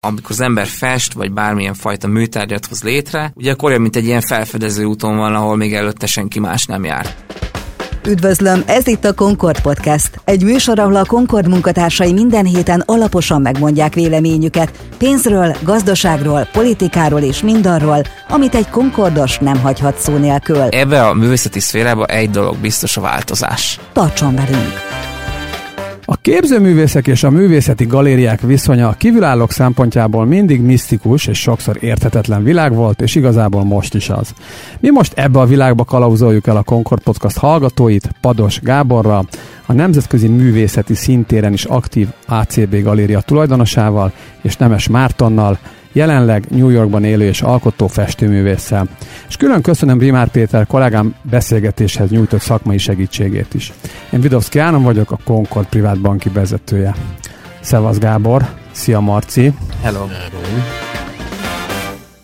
amikor az ember fest, vagy bármilyen fajta műtárgyat hoz létre, ugye akkor olyan, mint egy ilyen felfedező úton van, ahol még előtte senki más nem jár. Üdvözlöm, ez itt a Concord Podcast. Egy műsor, ahol a Concord munkatársai minden héten alaposan megmondják véleményüket pénzről, gazdaságról, politikáról és mindarról, amit egy Concordos nem hagyhat szó nélkül. Ebbe a művészeti szférába egy dolog biztos a változás. Tartson velünk! A képzőművészek és a művészeti galériák viszonya a kívülállók szempontjából mindig misztikus és sokszor érthetetlen világ volt, és igazából most is az. Mi most ebbe a világba kalauzoljuk el a Concord Podcast hallgatóit, Pados Gáborral, a nemzetközi művészeti szintéren is aktív ACB galéria tulajdonosával, és Nemes Mártonnal, jelenleg New Yorkban élő és alkotó festőművésszel. És külön köszönöm Rimár Péter kollégám beszélgetéshez nyújtott szakmai segítségét is. Én Vidovszki Ánon vagyok, a Concord privát banki vezetője. Szevasz Gábor, szia Marci! Hello! Hello.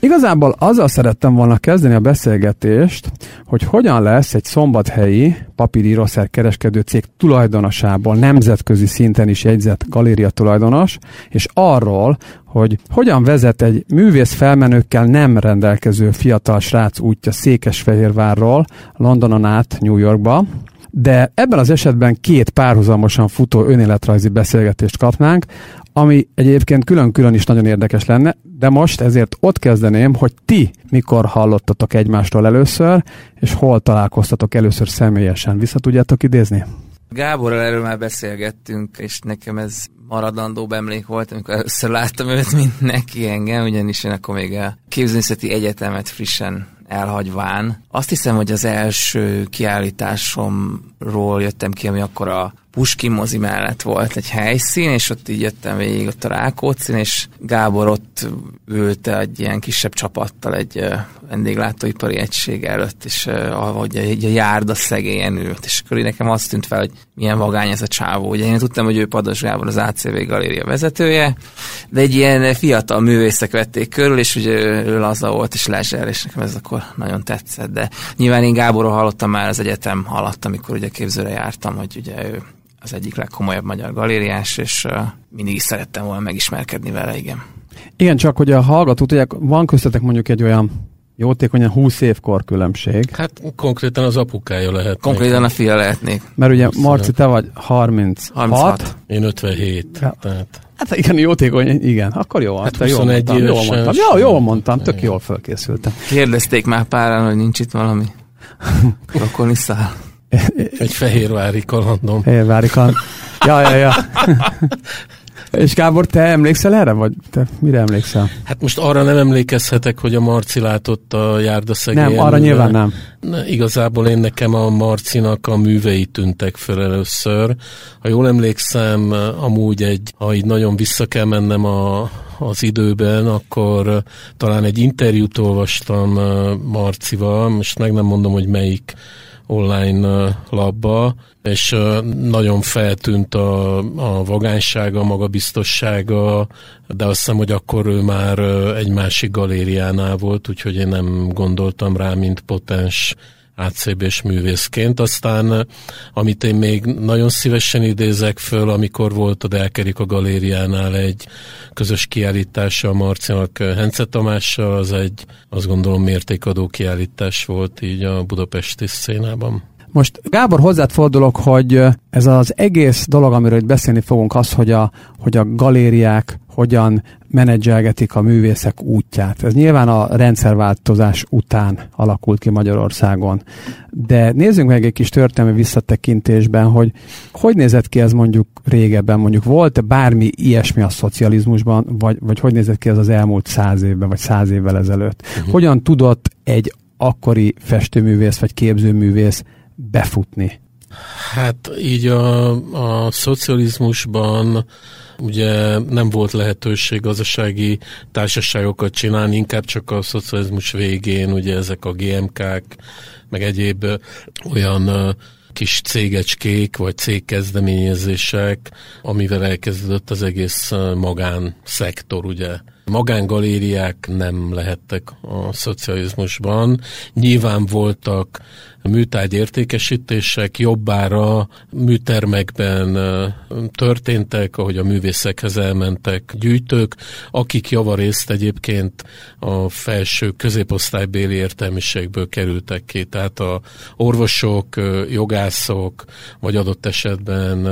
Igazából azzal szerettem volna kezdeni a beszélgetést, hogy hogyan lesz egy szombathelyi papírírószer kereskedő cég tulajdonosából nemzetközi szinten is jegyzett galéria tulajdonos, és arról, hogy hogyan vezet egy művész felmenőkkel nem rendelkező fiatal srác útja Székesfehérvárról Londonon át New Yorkba, de ebben az esetben két párhuzamosan futó önéletrajzi beszélgetést kapnánk, ami egyébként külön-külön is nagyon érdekes lenne, de most ezért ott kezdeném, hogy ti mikor hallottatok egymástól először, és hol találkoztatok először személyesen. Vissza tudjátok idézni? Gáborral erről már beszélgettünk, és nekem ez maradandó emlék volt, amikor először láttam őt, mint neki engem, ugyanis én akkor még a képzőművészeti egyetemet frissen elhagyván. Azt hiszem, hogy az első kiállításomról jöttem ki, ami akkor a Puskin mozi mellett volt egy helyszín, és ott így jöttem végig ott a Rákóczin, és Gábor ott ült egy ilyen kisebb csapattal egy vendéglátóipari egység előtt, és ahogy egy a járda szegélyen ült, és akkor nekem azt tűnt fel, hogy milyen vagány ez a csávó. Ugye én tudtam, hogy ő Pados Gábor az ACV galéria vezetője, de egy ilyen fiatal művészek vették körül, és ugye ő, laza volt, és lezser, és nekem ez akkor nagyon tetszett, de nyilván én Gáborról hallottam már az egyetem alatt, amikor ugye képzőre jártam, hogy ugye ő az egyik legkomolyabb magyar galériás, és mindig is szerettem volna megismerkedni vele, igen. Igen, csak hogy a hallgató tudják, van köztetek mondjuk egy olyan jótékonyan 20 év különbség. Hát konkrétan az apukája lehet. Konkrétan a fia lehetnék. Mert ugye Marci, te vagy 36. 36. Én 57. Ja. Tehát. Hát igen, jótékony, igen, akkor jó. Hát 21 jól mondtam, jól mondtam. Jó, jól mondtam, tök jól fölkészültem. Kérdezték már páran, hogy nincs itt valami. Akkor száll. Egy fehérvári kalandom. Fehérvári kalandom. Ja, ja, ja. És Gábor, te emlékszel erre, vagy te mire emlékszel? Hát most arra nem emlékezhetek, hogy a Marci látott a járdaszegélyen. Nem, arra nyilván nem. Ne, igazából én nekem a Marcinak a művei tűntek fel először. Ha jól emlékszem, amúgy egy, ha így nagyon vissza kell mennem a, az időben, akkor talán egy interjút olvastam Marcival, most meg nem mondom, hogy melyik online labba, és nagyon feltűnt a, a vagánysága, a magabiztossága, de azt hiszem, hogy akkor ő már egy másik galériánál volt, úgyhogy én nem gondoltam rá, mint potens ACB-s művészként. Aztán, amit én még nagyon szívesen idézek föl, amikor volt a Delkerik a galériánál egy közös kiállítása a Marcinak Hence Tamással, az egy, azt gondolom, mértékadó kiállítás volt így a budapesti szénában. Most Gábor, hozzád fordulok, hogy ez az egész dolog, amiről itt beszélni fogunk, az, hogy a, hogy a galériák hogyan menedzselgetik a művészek útját. Ez nyilván a rendszerváltozás után alakult ki Magyarországon. De nézzünk meg egy kis történelmi visszatekintésben, hogy hogy nézett ki ez mondjuk régebben, mondjuk volt bármi ilyesmi a szocializmusban, vagy, vagy hogy nézett ki ez az elmúlt száz évben, vagy száz évvel ezelőtt. Uh-huh. Hogyan tudott egy akkori festőművész, vagy képzőművész befutni? Hát így a, a szocializmusban ugye nem volt lehetőség gazdasági társaságokat csinálni, inkább csak a szocializmus végén ugye ezek a GMK-k, meg egyéb olyan kis cégecskék, vagy cégkezdeményezések, amivel elkezdődött az egész magánszektor, ugye Magángalériák nem lehettek a szocializmusban. Nyilván voltak műtárgy értékesítések jobbára műtermekben történtek, ahogy a művészekhez elmentek gyűjtők, akik javarészt egyébként a felső középosztálybéli értelmiségből kerültek ki. Tehát a orvosok, jogászok, vagy adott esetben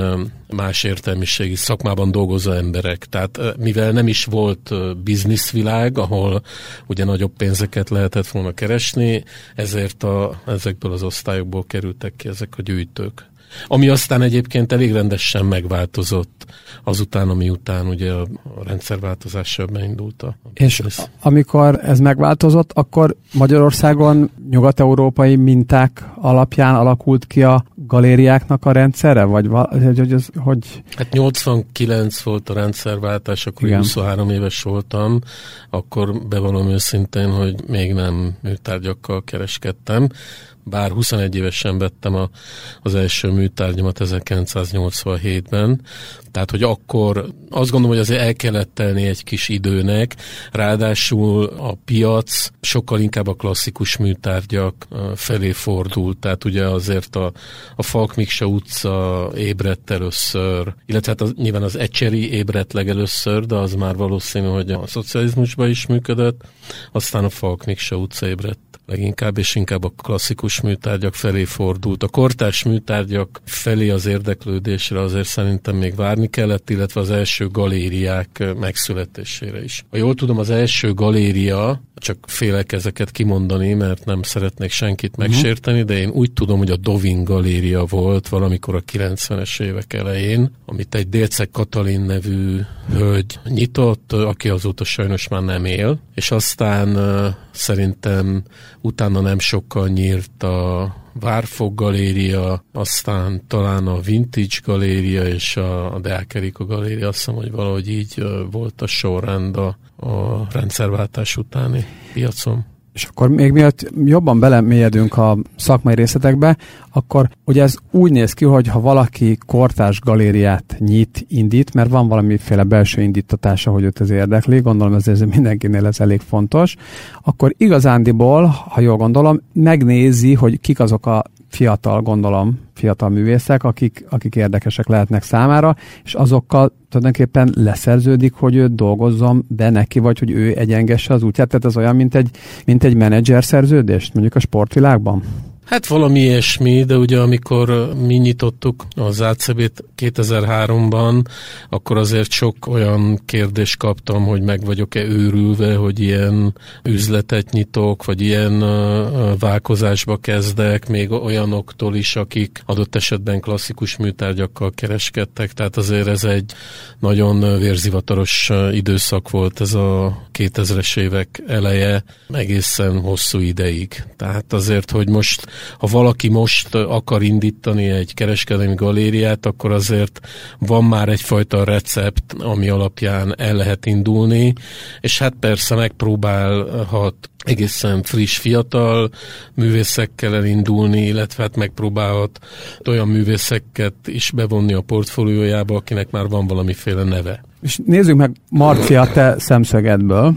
más értelmiségi szakmában dolgozó emberek. Tehát mivel nem is volt bizniszvilág, ahol ugye nagyobb pénzeket lehetett volna keresni, ezért a, ezekből az osztályokból kerültek ki ezek a gyűjtők. Ami aztán egyébként elég rendesen megváltozott azután, ami után ugye a, rendszerváltozással beindult a És business. amikor ez megváltozott, akkor Magyarországon nyugat-európai minták alapján alakult ki a galériáknak a rendszere? Vagy hogy, hogy, ez, hogy... Hát 89 volt a rendszerváltás, akkor Igen. 23 éves voltam, akkor bevallom őszintén, hogy még nem műtárgyakkal kereskedtem bár 21 évesen vettem a, az első műtárgyamat 1987-ben, tehát hogy akkor azt gondolom, hogy azért el kellett telni egy kis időnek, ráadásul a piac sokkal inkább a klasszikus műtárgyak felé fordult, tehát ugye azért a, a Falk Miksa utca ébredt először, illetve hát az, nyilván az Ecseri ébredt legelőször, de az már valószínű, hogy a szocializmusban is működött, aztán a Falk Miksa utca ébredt leginkább, és inkább a klasszikus műtárgyak felé fordult. A kortárs műtárgyak felé az érdeklődésre azért szerintem még várni kellett, illetve az első galériák megszületésére is. Ha jól tudom, az első galéria, csak félek ezeket kimondani, mert nem szeretnék senkit mhm. megsérteni, de én úgy tudom, hogy a Dovin galéria volt valamikor a 90-es évek elején, amit egy Délceg Katalin nevű hölgy nyitott, aki azóta sajnos már nem él, és aztán szerintem utána nem sokkal nyírt a Várfog galéria, aztán talán a Vintage galéria és a, Deák Erika galéria, azt hiszem, hogy valahogy így volt a sorrend a, a rendszerváltás utáni piacon. És akkor még miatt jobban belemélyedünk a szakmai részletekbe, akkor ugye ez úgy néz ki, hogy ha valaki kortás galériát nyit, indít, mert van valamiféle belső indítatása, hogy őt ez érdekli, gondolom ez, mindenkinél ez elég fontos, akkor igazándiból, ha jól gondolom, megnézi, hogy kik azok a fiatal, gondolom, fiatal művészek, akik, akik érdekesek lehetnek számára, és azokkal tulajdonképpen leszerződik, hogy ő dolgozzon be neki, vagy hogy ő egyengesse az útját. Tehát ez olyan, mint egy, mint egy menedzser szerződést, mondjuk a sportvilágban? Hát valami ilyesmi, de ugye amikor mi nyitottuk az ACB-t 2003-ban, akkor azért sok olyan kérdést kaptam, hogy meg vagyok-e őrülve, hogy ilyen üzletet nyitok, vagy ilyen válkozásba kezdek, még olyanoktól is, akik adott esetben klasszikus műtárgyakkal kereskedtek, tehát azért ez egy nagyon vérzivataros időszak volt ez a 2000-es évek eleje, egészen hosszú ideig. Tehát azért, hogy most ha valaki most akar indítani egy kereskedelmi galériát, akkor azért van már egyfajta recept, ami alapján el lehet indulni, és hát persze megpróbálhat egészen friss, fiatal művészekkel elindulni, illetve hát megpróbálhat olyan művészeket is bevonni a portfóliójába, akinek már van valamiféle neve. És nézzük meg Marcia te szemszögedből.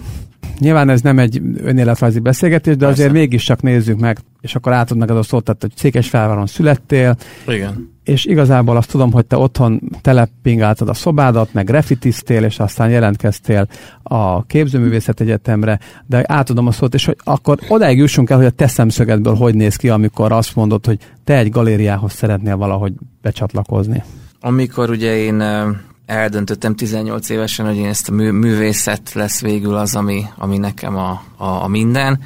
Nyilván ez nem egy önéletrajzi beszélgetés, de Persze. azért mégis csak nézzük meg, és akkor átad neked a szót, tehát, hogy Székesfelváron születtél. Igen. És igazából azt tudom, hogy te otthon teleppingáltad a szobádat, meg graffitiztél, és aztán jelentkeztél a Képzőművészet Egyetemre, de átadom a szót, és hogy akkor odáig jussunk el, hogy a te szemszögedből hogy néz ki, amikor azt mondod, hogy te egy galériához szeretnél valahogy becsatlakozni. Amikor ugye én eldöntöttem 18 évesen, hogy én ezt a mű, művészet lesz végül az, ami, ami nekem a, a, a minden.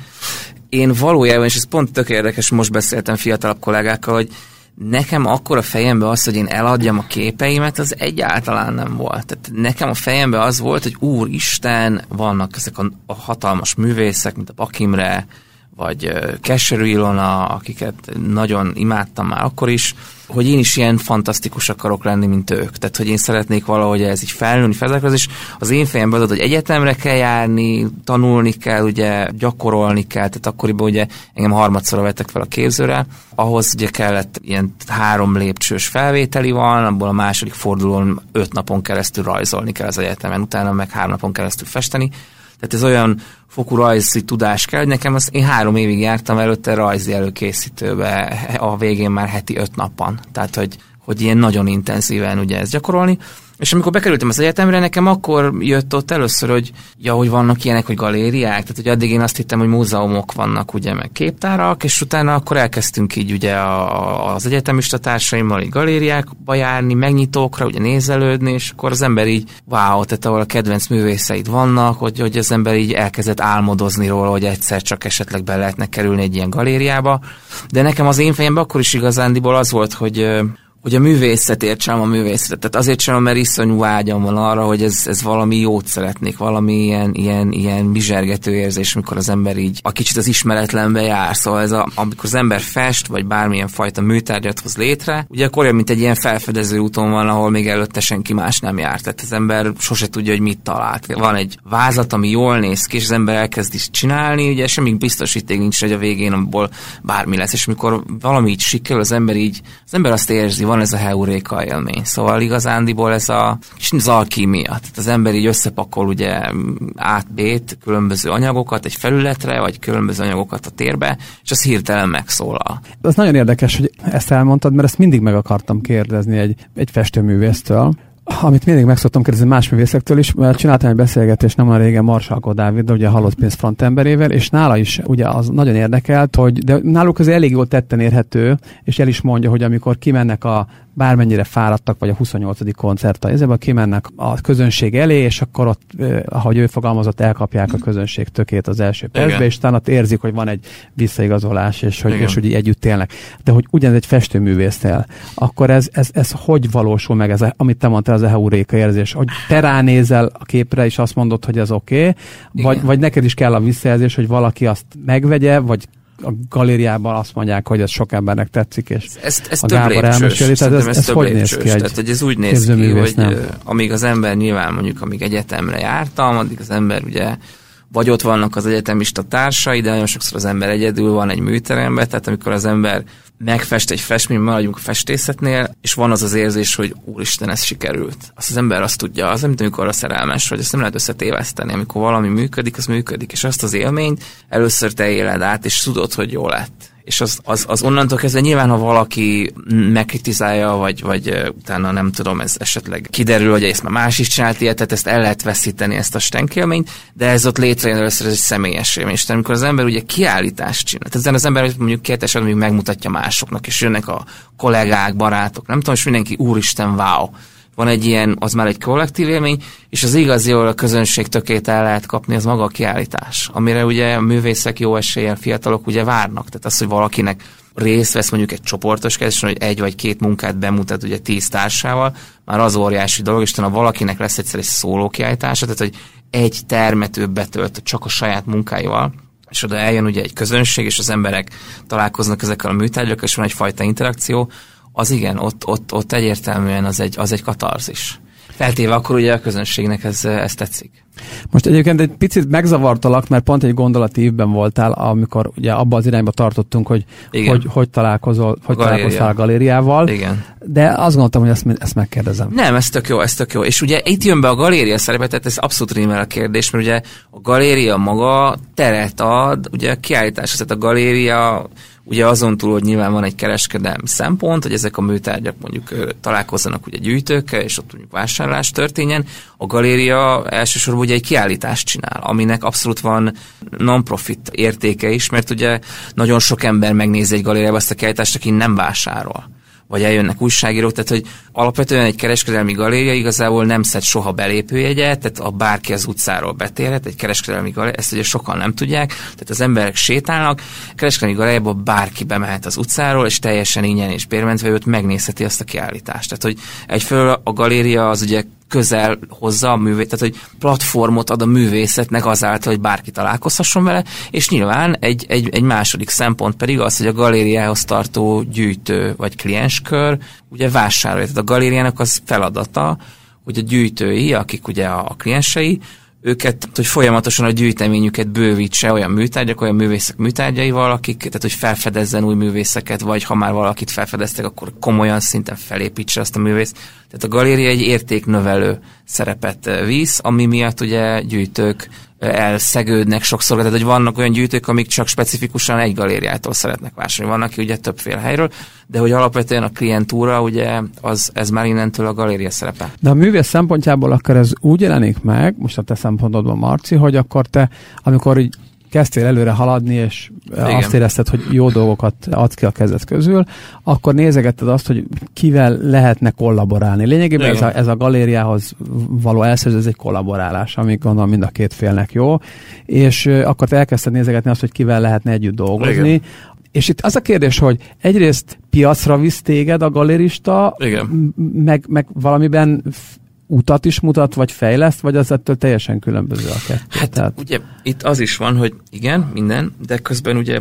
Én valójában, és ez pont tök érdekes, most beszéltem fiatalabb kollégákkal, hogy nekem akkor a fejembe az, hogy én eladjam a képeimet, az egyáltalán nem volt. Tehát nekem a fejembe az volt, hogy úristen, vannak ezek a, a hatalmas művészek, mint a Bakimre, vagy Kesserű Ilona, akiket nagyon imádtam már akkor is, hogy én is ilyen fantasztikus akarok lenni, mint ők. Tehát, hogy én szeretnék valahogy ez így felnőni, felzárkozni, és az én fejemben az, hogy egyetemre kell járni, tanulni kell, ugye gyakorolni kell, tehát akkoriban ugye engem harmadszor vettek fel a képzőre, ahhoz ugye kellett ilyen három lépcsős felvételi van, abból a második fordulón öt napon keresztül rajzolni kell az egyetemen, utána meg három napon keresztül festeni. Tehát ez olyan fokú rajzi tudás kell, nekem azt én három évig jártam előtte rajzi előkészítőbe, a végén már heti öt napon. Tehát, hogy, hogy ilyen nagyon intenzíven ugye ezt gyakorolni. És amikor bekerültem az egyetemre, nekem akkor jött ott először, hogy ja, hogy vannak ilyenek, hogy galériák, tehát hogy addig én azt hittem, hogy múzeumok vannak, ugye, meg képtárak, és utána akkor elkezdtünk így ugye a, az egyetemista társaimmal így galériákba járni, megnyitókra, ugye nézelődni, és akkor az ember így, wow, tehát ahol a kedvenc művészeid vannak, hogy, hogy az ember így elkezdett álmodozni róla, hogy egyszer csak esetleg be lehetne kerülni egy ilyen galériába. De nekem az én fejemben akkor is igazándiból az volt, hogy hogy a művészet értsem a művészetet. Tehát azért sem, mert iszonyú vágyam van arra, hogy ez, ez valami jót szeretnék, valami ilyen, ilyen, ilyen bizsergető érzés, amikor az ember így a kicsit az ismeretlenbe jár. Szóval ez a, amikor az ember fest, vagy bármilyen fajta műtárgyat hoz létre, ugye akkor olyan, mint egy ilyen felfedező úton van, ahol még előtte senki más nem járt. Tehát az ember sose tudja, hogy mit talált. Van egy vázat, ami jól néz ki, és az ember elkezd is csinálni, ugye semmi biztosíték nincs, hogy a végén abból bármi lesz. És amikor valami így sikerül, az ember így, az ember azt érzi, van ez a heuréka élmény. Szóval igazándiból ez a az alkímia. Tehát az ember így összepakol ugye átbét különböző anyagokat egy felületre, vagy különböző anyagokat a térbe, és az hirtelen megszólal. Ez nagyon érdekes, hogy ezt elmondtad, mert ezt mindig meg akartam kérdezni egy, egy festőművésztől, amit mindig meg szoktam kérdezni más művészektől is, mert csináltam egy beszélgetést nem a régen Marsalko Dávid, ugye a halott pénz frontemberével, és nála is ugye az nagyon érdekelt, hogy de náluk az elég jól tetten érhető, és el is mondja, hogy amikor kimennek a bármennyire fáradtak, vagy a 28. koncert a ezzel kimennek a közönség elé, és akkor ott, ahogy ő fogalmazott, elkapják a közönség tökét az első percbe, és utána érzik, hogy van egy visszaigazolás, és hogy, és hogy együtt élnek. De hogy ugyanez egy festőművésztel, akkor ez, ez, ez hogy valósul meg, ez, amit te mondtál, az a heuréka érzés, hogy te ránézel a képre, és azt mondod, hogy ez oké, okay, vagy, vagy neked is kell a visszajelzés, hogy valaki azt megvegye, vagy a galériában azt mondják, hogy ez sok embernek tetszik, és ez, ez a Gábor elmeséli, tehát ez, ez, ez hogy néz ki Tehát, hogy ez úgy néz ki, hogy nem. amíg az ember nyilván mondjuk, amíg egyetemre jártam, addig az ember ugye vagy ott vannak az egyetemista társai, de nagyon sokszor az ember egyedül van egy műteremben, tehát amikor az ember megfest egy festmény, maradjunk a festészetnél, és van az az érzés, hogy úristen, ez sikerült. Azt az ember azt tudja, az, mint amikor a szerelmes vagy, ezt nem lehet összetéveszteni. Amikor valami működik, az működik, és azt az élményt először te éled át, és tudod, hogy jó lett és az, az, az onnantól kezdve nyilván, ha valaki megkritizálja, vagy, vagy utána nem tudom, ez esetleg kiderül, hogy ezt már más is csinált ilyet, tehát ezt el lehet veszíteni, ezt a stenkélményt, de ez ott létrejön először ez egy személyes élmény. És amikor az ember ugye kiállítást csinál, tehát az ember mondjuk két esetben megmutatja másoknak, és jönnek a kollégák, barátok, nem tudom, és mindenki úristen, wow, van egy ilyen, az már egy kollektív élmény, és az igazi, ahol a közönség tökét el lehet kapni, az maga a kiállítás, amire ugye a művészek jó eséllyel fiatalok ugye várnak. Tehát az, hogy valakinek részt vesz mondjuk egy csoportos kezdésen, hogy egy vagy két munkát bemutat ugye tíz társával, már az óriási dolog, és ha valakinek lesz egyszer egy szóló kiállítása, tehát hogy egy termet ő betölt csak a saját munkáival, és oda eljön ugye egy közönség, és az emberek találkoznak ezekkel a műtárgyakkal, és van egyfajta interakció, az igen, ott, ott, ott egyértelműen az egy, az egy katarzis. Feltéve akkor ugye a közönségnek ez, ez tetszik. Most egyébként egy picit megzavartalak, mert pont egy gondolatívben voltál, amikor ugye abba az irányba tartottunk, hogy Igen. hogy, hogy találkozol, hogy a találkoztál a galériával. Igen. De azt gondoltam, hogy ezt, ezt megkérdezem. Nem, ez tök jó, ez tök jó. És ugye itt jön be a galéria szerepe, tehát ez abszolút rímel a kérdés, mert ugye a galéria maga teret ad, ugye a kiállítás, tehát a galéria Ugye azon túl, hogy nyilván van egy kereskedelmi szempont, hogy ezek a műtárgyak mondjuk találkozzanak ugye gyűjtőkkel, és ott mondjuk vásárlás történjen, a galéria elsősorban ugye egy kiállítást csinál, aminek abszolút van non-profit értéke is, mert ugye nagyon sok ember megnézi egy galériába ezt a kiállítást, aki nem vásárol vagy eljönnek újságírók, tehát hogy alapvetően egy kereskedelmi galéria igazából nem szed soha belépőjegyet, tehát a bárki az utcáról betérhet, egy kereskedelmi galéria, ezt ugye sokan nem tudják, tehát az emberek sétálnak, kereskedelmi galériába bárki bemehet az utcáról, és teljesen ingyen és bérmentve őt megnézheti azt a kiállítást. Tehát, hogy egyfelől a galéria az ugye közel hozza a művét, tehát hogy platformot ad a művészetnek azáltal, hogy bárki találkozhasson vele, és nyilván egy, egy, egy második szempont pedig az, hogy a galériához tartó gyűjtő vagy klienskör ugye vásárolja. Tehát a galériának az feladata, hogy a gyűjtői, akik ugye a kliensei, őket, hogy folyamatosan a gyűjteményüket bővítse olyan műtárgyak, olyan művészek műtárgyaival, akik, tehát hogy felfedezzen új művészeket, vagy ha már valakit felfedeztek, akkor komolyan szinten felépítse azt a művészt. Tehát a galéria egy értéknövelő szerepet visz, ami miatt ugye gyűjtők elszegődnek sokszor, tehát hogy vannak olyan gyűjtők, amik csak specifikusan egy galériától szeretnek vásárolni. Vannak ki ugye többféle helyről, de hogy alapvetően a klientúra, ugye, az, ez már innentől a galéria szerepe. De a művész szempontjából akkor ez úgy jelenik meg, most a te szempontodban Marci, hogy akkor te, amikor így kezdtél előre haladni, és Igen. azt érezted, hogy jó dolgokat adsz ki a kezed közül, akkor nézegetted azt, hogy kivel lehetne kollaborálni. Lényegében ez a, ez a galériához való elszerző, ez egy kollaborálás, ami gondolom mind a két félnek jó, és akkor te elkezdted nézegetni azt, hogy kivel lehetne együtt dolgozni. Igen. És itt az a kérdés, hogy egyrészt piacra visz téged a galerista, Igen. Meg, meg valamiben utat is mutat, vagy fejleszt, vagy az ettől teljesen különböző a kettő? Hát Tehát... ugye itt az is van, hogy igen, minden, de közben ugye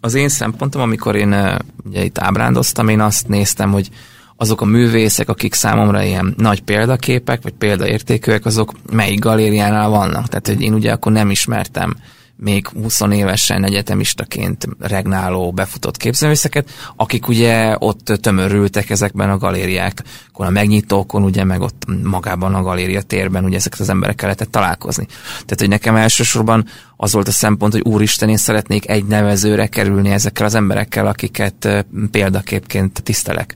az én szempontom, amikor én eh, ugye itt ábrándoztam, én azt néztem, hogy azok a művészek, akik számomra ilyen nagy példaképek, vagy példaértékűek, azok melyik galériánál vannak. Tehát, hogy én ugye akkor nem ismertem még 20 évesen egyetemistaként regnáló, befutott képzőművészeket, akik ugye ott tömörültek ezekben a galériákon, a megnyitókon, ugye meg ott magában a galéria térben, ugye ezeket az emberekkel lehetett találkozni. Tehát, hogy nekem elsősorban az volt a szempont, hogy úristen, én szeretnék egy nevezőre kerülni ezekkel az emberekkel, akiket példaképként tisztelek.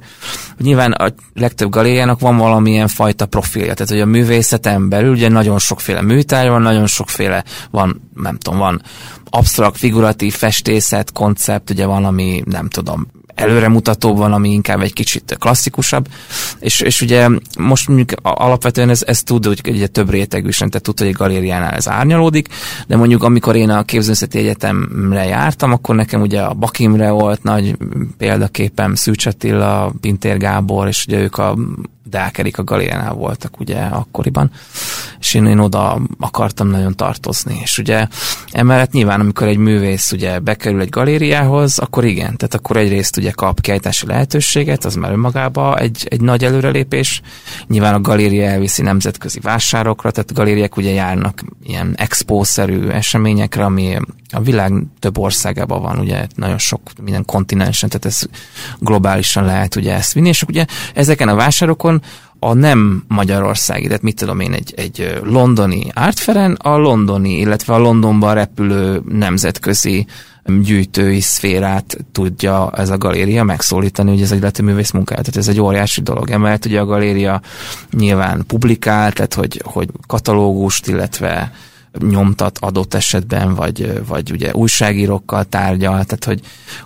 Nyilván a legtöbb galériának van valamilyen fajta profilja, tehát hogy a művészeten belül ugye nagyon sokféle műtárgy van, nagyon sokféle van, nem tudom, van absztrakt, figuratív festészet, koncept, ugye van, ami nem tudom, előremutató van, ami inkább egy kicsit klasszikusabb, és, és ugye most mondjuk alapvetően ez, ez tud, hogy ugye több rétegű is, tehát tud, hogy egy galériánál ez árnyalódik, de mondjuk amikor én a képzőszeti egyetemre jártam, akkor nekem ugye a Bakimre volt nagy példaképem, Szűcs Attila, Pintér Gábor, és ugye ők a Deák a Galénál voltak ugye akkoriban, és én, én oda akartam nagyon tartozni. És ugye emellett nyilván, amikor egy művész ugye bekerül egy galériához, akkor igen, tehát akkor egyrészt ugye kap kiállítási lehetőséget, az már önmagában egy, egy nagy előrelépés. Nyilván a galéria elviszi nemzetközi vásárokra, tehát galériák ugye járnak ilyen expószerű eseményekre, ami a világ több országában van, ugye nagyon sok minden kontinensen, tehát ez globálisan lehet ugye ezt vinni, és ugye ezeken a vásárokon a nem magyarországi, tehát mit tudom én, egy, egy londoni ártferen, a londoni, illetve a Londonban repülő nemzetközi gyűjtői szférát tudja ez a galéria megszólítani, hogy ez egy művész munkája. Tehát ez egy óriási dolog. Emellett ugye a galéria nyilván publikál, tehát hogy, hogy katalógust, illetve nyomtat adott esetben, vagy, vagy ugye újságírókkal tárgyal, tehát hogy,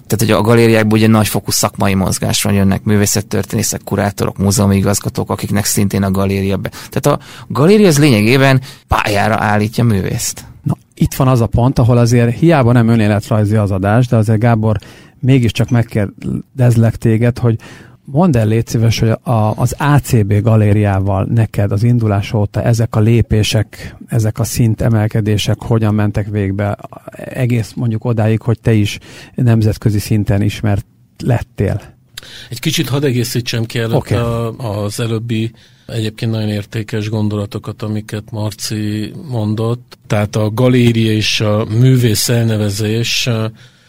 tehát, hogy a galériákban ugye nagyfokú szakmai mozgás van, jönnek művészettörténészek, kurátorok, múzeumi igazgatók, akiknek szintén a galéria be. Tehát a galéria az lényegében pályára állítja művészt. Na, itt van az a pont, ahol azért hiába nem önéletrajzi az adás, de azért Gábor mégiscsak megkérdezlek téged, hogy Mondd el, légy szíves, hogy a, az ACB galériával neked az indulás óta ezek a lépések, ezek a szint emelkedések hogyan mentek végbe, egész mondjuk odáig, hogy te is nemzetközi szinten ismert lettél. Egy kicsit hadd egészítsem ki előtt okay. a, az előbbi egyébként nagyon értékes gondolatokat, amiket Marci mondott. Tehát a galéria és a művész elnevezés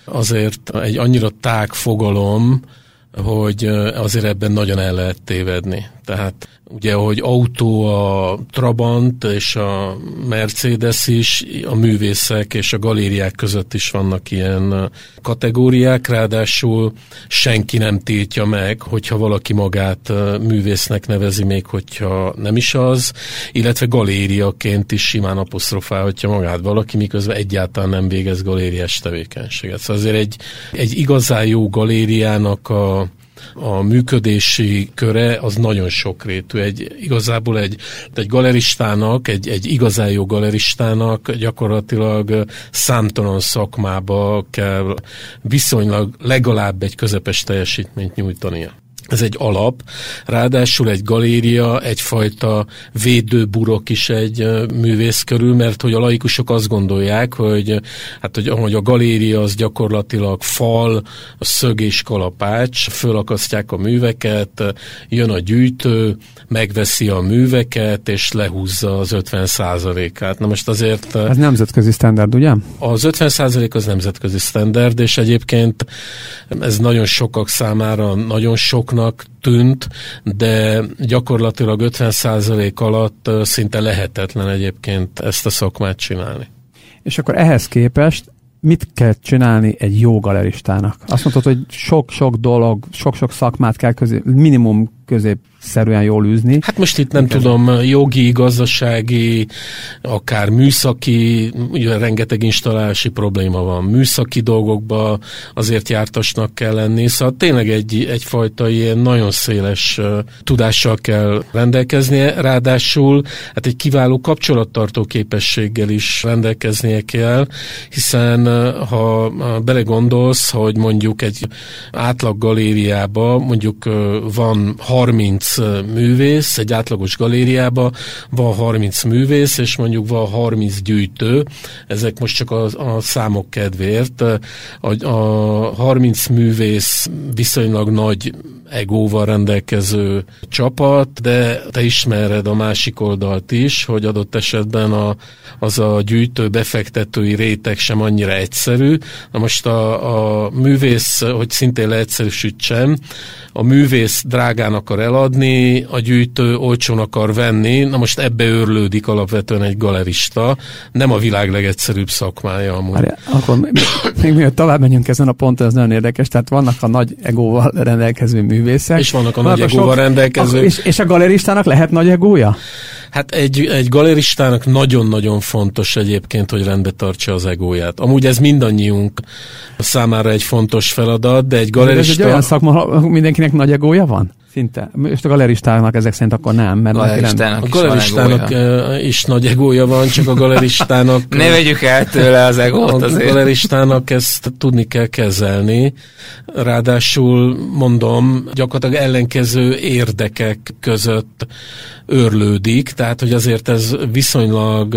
azért egy annyira tág fogalom, hogy azért ebben nagyon el lehet tévedni. Tehát ugye, hogy autó a Trabant és a Mercedes is, a művészek és a galériák között is vannak ilyen kategóriák, ráadásul senki nem tiltja meg, hogyha valaki magát művésznek nevezi, még hogyha nem is az, illetve galériaként is simán apostrofálhatja magát valaki, miközben egyáltalán nem végez galériás tevékenységet. Szóval azért egy, egy igazán jó galériának a a működési köre az nagyon sokrétű. Egy, igazából egy, egy galeristának, egy, egy igazán jó galeristának gyakorlatilag számtalan szakmába kell viszonylag legalább egy közepes teljesítményt nyújtania. Ez egy alap, ráadásul egy galéria, egyfajta védőburok is egy művész körül, mert hogy a laikusok azt gondolják, hogy, hát, hogy, hogy a galéria az gyakorlatilag fal, szög és kalapács, fölakasztják a műveket, jön a gyűjtő, megveszi a műveket, és lehúzza az 50 át Na most azért... Ez nemzetközi standard, ugye? Az 50% az nemzetközi standard, és egyébként ez nagyon sokak számára nagyon sok soknak tűnt, de gyakorlatilag 50% alatt szinte lehetetlen egyébként ezt a szakmát csinálni. És akkor ehhez képest mit kell csinálni egy jó galeristának? Azt mondtad, hogy sok-sok dolog, sok-sok szakmát kell közé, minimum közép szerűen jól űzni. Hát most itt nem Én tudom, jogi, gazdasági, akár műszaki, ugye rengeteg installálási probléma van. Műszaki dolgokba azért jártasnak kell lenni, szóval tényleg egy, egyfajta ilyen nagyon széles uh, tudással kell rendelkeznie, ráadásul hát egy kiváló kapcsolattartó képességgel is rendelkeznie kell, hiszen uh, ha belegondolsz, hogy mondjuk egy átlag galériába mondjuk uh, van 30 művész, egy átlagos galériába van 30 művész, és mondjuk van 30 gyűjtő, ezek most csak a, a számok kedvéért. A, a 30 művész viszonylag nagy egóval rendelkező csapat, de te ismered a másik oldalt is, hogy adott esetben a, az a gyűjtő befektetői réteg sem annyira egyszerű. Na most a, a művész, hogy szintén leegyszerűsítsem, a művész drágán akar eladni, a gyűjtő olcsón akar venni, na most ebbe őrlődik alapvetően egy galerista, nem a világ legegyszerűbb szakmája amúgy. Már, akkor még mielőtt tovább menjünk ezen a ponton, ez nagyon érdekes, tehát vannak a nagy egóval rendelkező művészek. És vannak a vannak nagy egóval sok, rendelkező. És, és a galeristának lehet nagy egója? Hát egy, egy galeristának nagyon-nagyon fontos egyébként, hogy rendbe tartsa az egóját. Amúgy ez mindannyiunk számára egy fontos feladat, de egy galerista... Ez egy olyan szakma, mindenkinek nagy egója van? Szinte. Most a galeristának ezek szerint akkor nem, mert galeristának a galeristának is nagy egója van, csak a galeristának... ne vegyük el tőle az egót azért. A galeristának ezt tudni kell kezelni. Ráadásul mondom, gyakorlatilag ellenkező érdekek között őrlődik, tehát hogy azért ez viszonylag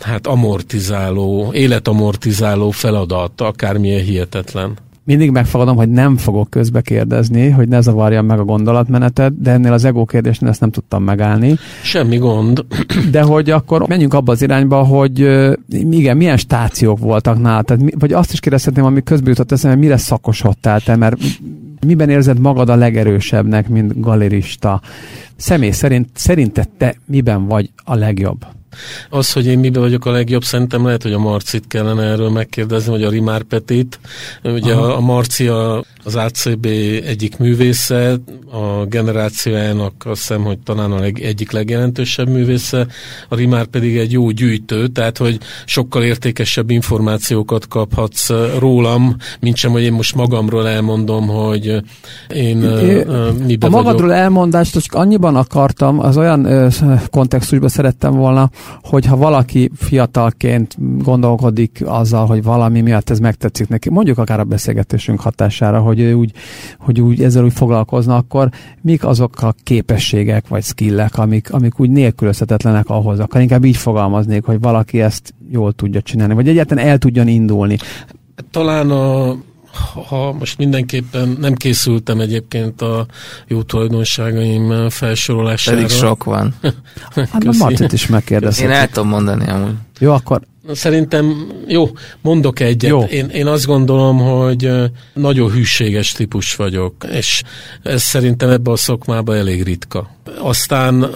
hát amortizáló, életamortizáló feladat, akármilyen hihetetlen mindig megfogadom, hogy nem fogok közbe kérdezni, hogy ne zavarjam meg a gondolatmenetet, de ennél az ego kérdésnél ezt nem tudtam megállni. Semmi gond. De hogy akkor menjünk abba az irányba, hogy igen, milyen stációk voltak nálad, tehát, vagy azt is kérdezhetném, ami közbe jutott eszembe, mire szakosodtál te, mert miben érzed magad a legerősebbnek, mint galerista? Személy szerint, szerinted te miben vagy a legjobb? Az, hogy én miben vagyok a legjobb, szerintem lehet, hogy a Marcit kellene erről megkérdezni, vagy a Rimár Petit. Ugye a, a Marci a, az ACB egyik művésze, a generációjának azt hiszem, hogy talán a leg, egyik legjelentősebb művésze, a Rimár pedig egy jó gyűjtő, tehát hogy sokkal értékesebb információkat kaphatsz rólam, mint sem, hogy én most magamról elmondom, hogy én é, miben A magadról vagyok. elmondást csak annyiban akartam, az olyan ö, kontextusban szerettem volna, hogyha valaki fiatalként gondolkodik azzal, hogy valami miatt ez megtetszik neki, mondjuk akár a beszélgetésünk hatására, hogy ő úgy, hogy úgy ezzel úgy foglalkozna, akkor mik azok a képességek vagy skillek, amik, amik úgy nélkülözhetetlenek ahhoz, akkor inkább így fogalmaznék, hogy valaki ezt jól tudja csinálni, vagy egyáltalán el tudjon indulni. Talán a ha most mindenképpen nem készültem egyébként a jó tulajdonságaim felsorolására. Pedig sok van. hát a Marcit is megkérdezhetem. Én el tudom mondani amúgy. Jó, akkor Szerintem, jó, mondok egyet. Jó. Én, én azt gondolom, hogy nagyon hűséges típus vagyok, és ez szerintem ebbe a szakmába elég ritka. Aztán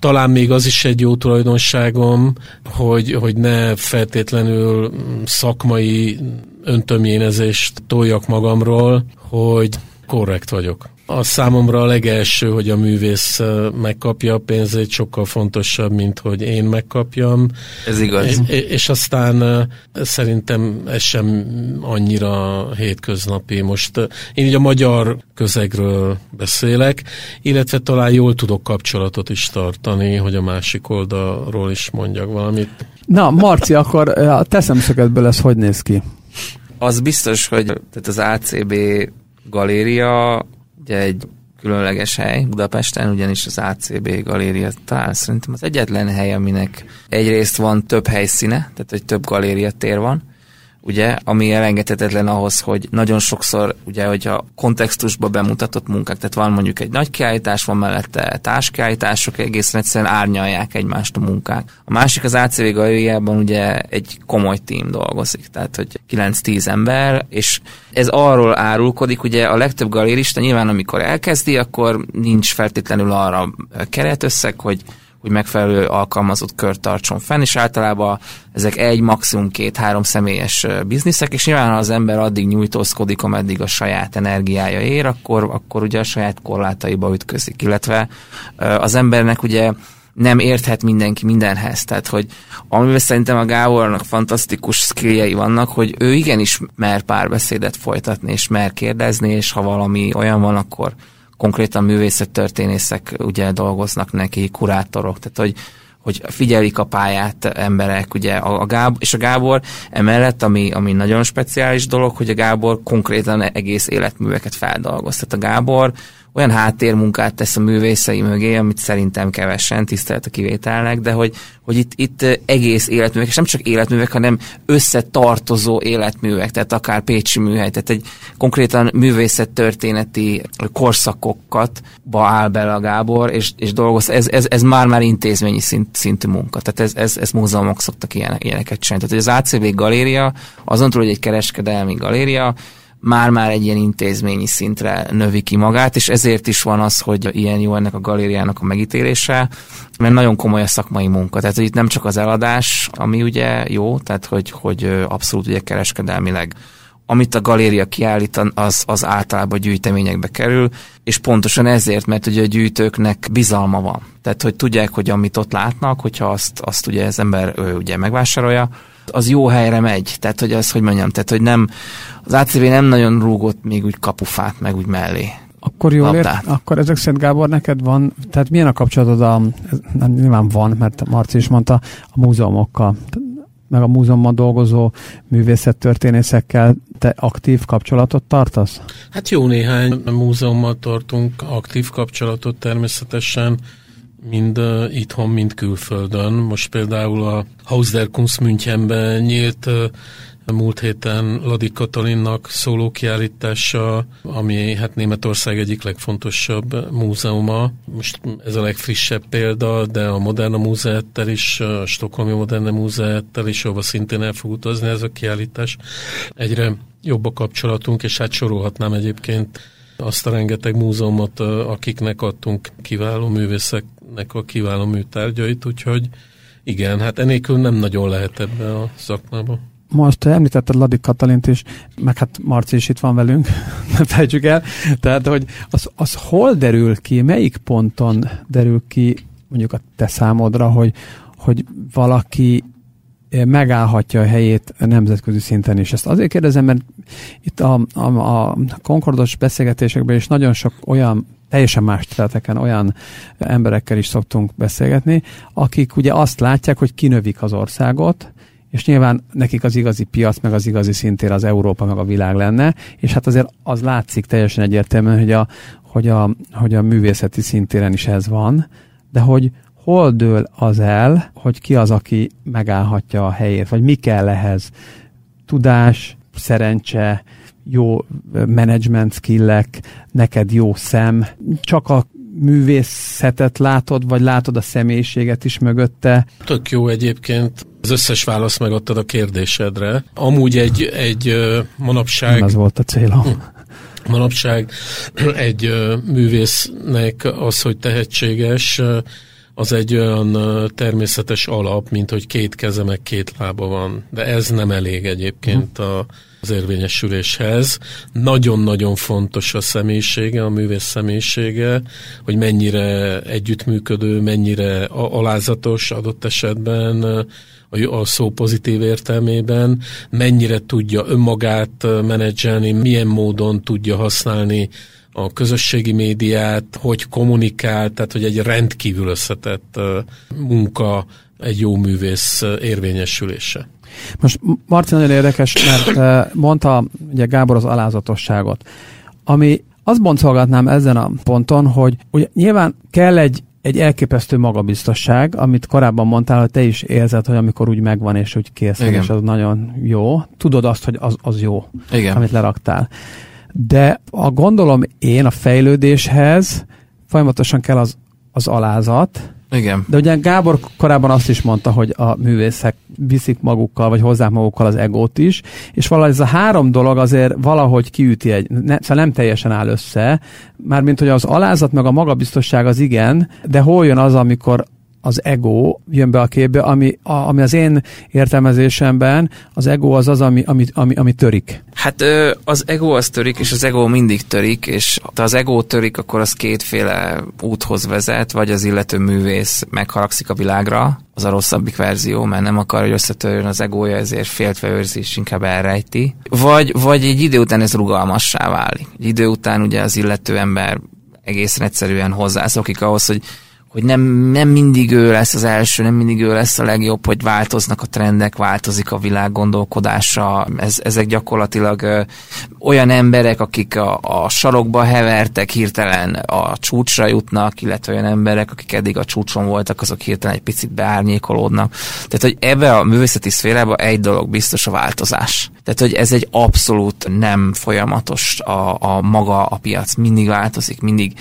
talán még az is egy jó tulajdonságom, hogy, hogy ne feltétlenül szakmai öntömjénezést toljak magamról, hogy korrekt vagyok. A számomra a legelső, hogy a művész megkapja a pénzét, sokkal fontosabb, mint hogy én megkapjam. Ez igaz. És, és aztán szerintem ez sem annyira hétköznapi. Most én így a magyar közegről beszélek, illetve talán jól tudok kapcsolatot is tartani, hogy a másik oldalról is mondjak valamit. Na, Marci, akkor a te szemszögedből ez hogy néz ki? Az biztos, hogy tehát az ACB galéria ugye egy különleges hely Budapesten, ugyanis az ACB galéria talán szerintem az egyetlen hely, aminek egyrészt van több helyszíne, tehát hogy több galéria tér van, ugye, ami elengedhetetlen ahhoz, hogy nagyon sokszor, ugye, hogy a kontextusba bemutatott munkák, tehát van mondjuk egy nagy kiállítás, van mellette társkiállítások, egészen egyszerűen árnyalják egymást a munkák. A másik az ACV galériában ugye egy komoly tím dolgozik, tehát hogy 9-10 ember, és ez arról árulkodik, ugye a legtöbb galérista nyilván amikor elkezdi, akkor nincs feltétlenül arra keretösszeg, hogy hogy megfelelő alkalmazott kört tartson fenn, és általában ezek egy, maximum két-három személyes bizniszek, és nyilván ha az ember addig nyújtózkodik, ameddig a saját energiája ér, akkor, akkor ugye a saját korlátaiba ütközik, illetve az embernek ugye nem érthet mindenki mindenhez. Tehát, hogy amiben szerintem a Gábornak fantasztikus skilljei vannak, hogy ő igenis mer párbeszédet folytatni, és mer kérdezni, és ha valami olyan van, akkor konkrétan művészettörténészek ugye dolgoznak neki, kurátorok, tehát hogy hogy figyelik a pályát emberek, ugye a, a Gábor, és a Gábor emellett, ami, ami nagyon speciális dolog, hogy a Gábor konkrétan egész életműveket feldolgoz. Tehát a Gábor olyan háttérmunkát tesz a művészei mögé, amit szerintem kevesen, tisztelt a kivételnek, de hogy, hogy itt, itt egész életművek, és nem csak életművek, hanem összetartozó életművek, tehát akár Pécsi műhely, tehát egy konkrétan művészettörténeti korszakokat ba áll bele a Gábor, és, és dolgoz, ez, ez, ez már-már intézményi szint, szintű munka, tehát ez, ez, ez múzeumok szoktak ilyenek, ilyeneket csinálni. Tehát az ACV galéria, azon túl, hogy egy kereskedelmi galéria, már-már egy ilyen intézményi szintre növi ki magát, és ezért is van az, hogy ilyen jó ennek a galériának a megítélése, mert nagyon komoly a szakmai munka. Tehát, hogy itt nem csak az eladás, ami ugye jó, tehát, hogy, hogy abszolút ugye kereskedelmileg amit a galéria kiállít, az, az általában gyűjteményekbe kerül, és pontosan ezért, mert ugye a gyűjtőknek bizalma van. Tehát, hogy tudják, hogy amit ott látnak, hogyha azt, azt ugye az ember ő, ugye megvásárolja, az jó helyre megy. Tehát, hogy az, hogy mondjam, tehát, hogy nem, az ACV nem nagyon rúgott még úgy kapufát, meg úgy mellé. Akkor jól ért, akkor ezek szerint Gábor neked van, tehát milyen a kapcsolatod a, nem, nyilván van, mert Marci is mondta, a múzeumokkal, meg a múzeumban dolgozó művészettörténészekkel te aktív kapcsolatot tartasz? Hát jó néhány múzeummal tartunk aktív kapcsolatot természetesen, mind uh, itthon, mind külföldön. Most például a Haus der Kunst Münchenben nyílt uh, múlt héten Ladik Katalinnak szóló kiállítása, ami hát Németország egyik legfontosabb múzeuma. Most ez a legfrissebb példa, de a Moderna Múzeettel is, a Stockholmi Moderna Múzeettel is, ahova szintén el fog utazni ez a kiállítás. Egyre jobb a kapcsolatunk, és hát sorolhatnám egyébként azt a rengeteg múzeumot, akiknek adtunk kiváló művészeknek a kiváló műtárgyait, úgyhogy igen, hát enélkül nem nagyon lehet ebbe a szakmába. Most említetted Ladik Katalint is, meg hát Marci is itt van velünk, nem fejtsük el. Tehát, hogy az, az hol derül ki, melyik ponton derül ki mondjuk a te számodra, hogy, hogy valaki megállhatja a helyét nemzetközi szinten is. Ezt azért kérdezem, mert itt a, a, a konkordos beszélgetésekben is nagyon sok olyan teljesen más területeken olyan emberekkel is szoktunk beszélgetni, akik ugye azt látják, hogy kinövik az országot, és nyilván nekik az igazi piac, meg az igazi szintér az Európa, meg a világ lenne, és hát azért az látszik teljesen egyértelműen, hogy a, hogy a, hogy a művészeti szintéren is ez van, de hogy hol dől az el, hogy ki az, aki megállhatja a helyét, vagy mi kell ehhez? Tudás, szerencse, jó management skillek, neked jó szem, csak a művészetet látod, vagy látod a személyiséget is mögötte? Tök jó egyébként. Az összes választ megadtad a kérdésedre. Amúgy egy, egy manapság... Ez volt a célom. Hm. Manapság egy művésznek az, hogy tehetséges, az egy olyan természetes alap, mint hogy két keze meg két lába van. De ez nem elég egyébként a, az érvényesüléshez. Nagyon-nagyon fontos a személyisége, a művész személyisége, hogy mennyire együttműködő, mennyire alázatos adott esetben, a szó pozitív értelmében, mennyire tudja önmagát menedzselni, milyen módon tudja használni a közösségi médiát, hogy kommunikál, tehát hogy egy rendkívül összetett munka egy jó művész érvényesülése. Most Marci nagyon érdekes, mert mondta ugye Gábor az alázatosságot, ami azt boncolgatnám ezen a ponton, hogy ugye nyilván kell egy egy elképesztő magabiztosság, amit korábban mondtál, hogy te is érzed, hogy amikor úgy megvan, és úgy kész, és az nagyon jó. Tudod azt, hogy az, az jó, Igen. amit leraktál. De a gondolom én a fejlődéshez folyamatosan kell az, az alázat, igen. De ugye Gábor korábban azt is mondta, hogy a művészek viszik magukkal, vagy hozzák magukkal az egót is, és valahogy ez a három dolog azért valahogy kiüti egy, ne, szóval nem teljesen áll össze, mármint hogy az alázat meg a magabiztosság az igen, de hol jön az, amikor az ego jön be a képbe, ami, a, ami az én értelmezésemben az ego az az, ami, ami, ami, ami törik. Hát az ego az törik, és az ego mindig törik, és ha az ego törik, akkor az kétféle úthoz vezet, vagy az illető művész megharagszik a világra, az a rosszabbik verzió, mert nem akar, hogy összetörjön az egója, ezért féltve őrzi, és inkább elrejti. Vagy, vagy egy idő után ez rugalmassá válik. Egy idő után ugye az illető ember egészen egyszerűen hozzászokik ahhoz, hogy hogy nem, nem mindig ő lesz az első, nem mindig ő lesz a legjobb, hogy változnak a trendek, változik a világ gondolkodása. Ez, ezek gyakorlatilag ö, olyan emberek, akik a, a sarokba hevertek, hirtelen a csúcsra jutnak, illetve olyan emberek, akik eddig a csúcson voltak, azok hirtelen egy picit beárnyékolódnak. Tehát, hogy ebbe a művészeti szférába egy dolog biztos a változás. Tehát, hogy ez egy abszolút nem folyamatos a, a maga a piac. Mindig változik, mindig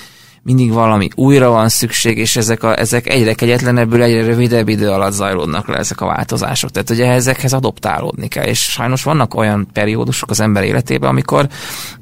mindig valami újra van szükség, és ezek, a, ezek egyre kegyetlenebbül, egyre rövidebb idő alatt zajlódnak le ezek a változások. Tehát ugye ezekhez adoptálódni kell, és sajnos vannak olyan periódusok az ember életében, amikor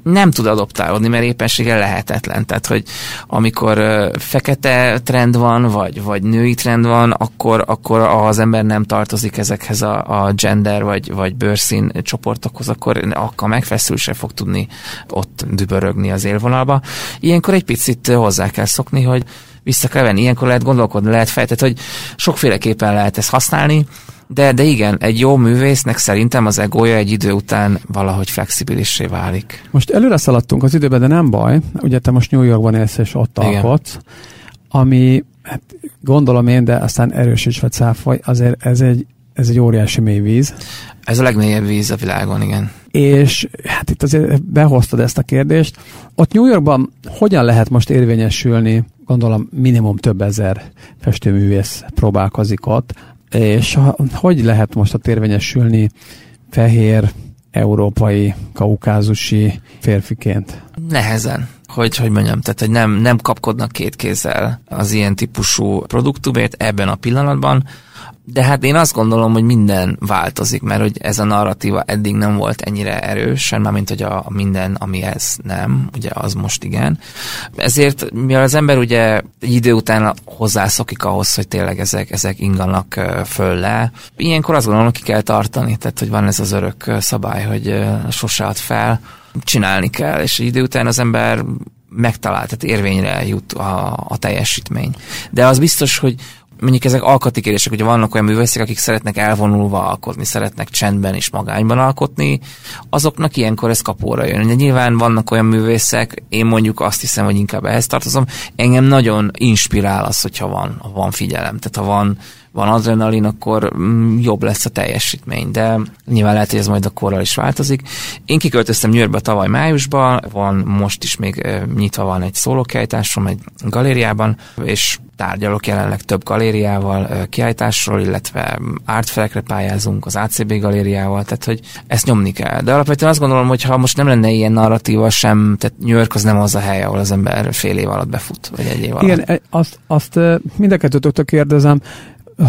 nem tud adoptálódni, mert éppenséggel lehetetlen. Tehát, hogy amikor fekete trend van, vagy, vagy női trend van, akkor, akkor az ember nem tartozik ezekhez a, a gender vagy, vagy bőrszín csoportokhoz, akkor, akkor megfeszül se fog tudni ott dübörögni az élvonalba. Ilyenkor egy picit hozzá kell szokni, hogy vissza kell venni. Ilyenkor lehet gondolkodni, lehet fejtett, hogy sokféleképpen lehet ezt használni, de, de igen, egy jó művésznek szerintem az egója egy idő után valahogy flexibilissé válik. Most előre szaladtunk az időben, de nem baj. Ugye te most New Yorkban élsz és ott alkotsz, ami, hát gondolom én, de aztán erősíts vagy cáfolj, azért ez egy, ez egy óriási mély víz. Ez a legmélyebb víz a világon, igen. És hát itt azért behoztad ezt a kérdést. Ott New Yorkban hogyan lehet most érvényesülni, gondolom minimum több ezer festőművész próbálkozik ott, és hogy lehet most ott érvényesülni fehér, európai, kaukázusi férfiként? Nehezen hogy, hogy mondjam, tehát hogy nem, nem kapkodnak két kézzel az ilyen típusú produktumért ebben a pillanatban, de hát én azt gondolom, hogy minden változik, mert hogy ez a narratíva eddig nem volt ennyire erős, már mint hogy a minden, ami ez nem, ugye az most igen. Ezért, mivel az ember ugye idő után hozzászokik ahhoz, hogy tényleg ezek, ezek inganak föl le, ilyenkor azt gondolom, hogy ki kell tartani, tehát hogy van ez az örök szabály, hogy sose ad fel, csinálni kell, és idő után az ember megtalál, tehát érvényre jut a, a teljesítmény. De az biztos, hogy, mondjuk ezek alkati kérdések, hogy vannak olyan művészek, akik szeretnek elvonulva alkotni, szeretnek csendben és magányban alkotni, azoknak ilyenkor ez kapóra jön. De nyilván vannak olyan művészek, én mondjuk azt hiszem, hogy inkább ehhez tartozom, engem nagyon inspirál az, hogyha van, van figyelem, tehát ha van van adrenalin, akkor mm, jobb lesz a teljesítmény, de nyilván lehet, hogy ez majd a korral is változik. Én kiköltöztem Yorkba tavaly májusban, van most is még nyitva van egy szólókiállításom egy galériában, és tárgyalok jelenleg több galériával kiállításról, illetve artfelekre pályázunk az ACB galériával, tehát hogy ezt nyomni kell. De alapvetően azt gondolom, hogy ha most nem lenne ilyen narratíva sem, tehát New York az nem az a hely, ahol az ember fél év alatt befut, vagy egy év alatt. Igen, e, azt, azt mind a kérdezem,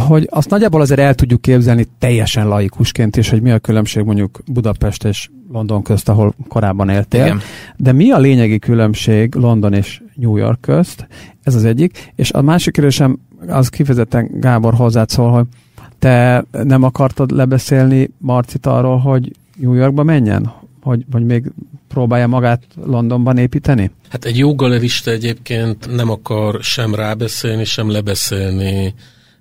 hogy azt nagyjából azért el tudjuk képzelni teljesen laikusként is, hogy mi a különbség mondjuk Budapest és London közt, ahol korábban éltél. Igen. De mi a lényegi különbség London és New York közt? Ez az egyik. És a másik kérdésem az kifejezetten Gábor hozzád szól, hogy te nem akartad lebeszélni Marcit arról, hogy New Yorkba menjen? Hogy, vagy még próbálja magát Londonban építeni? Hát egy jó galerista egyébként nem akar sem rábeszélni, sem lebeszélni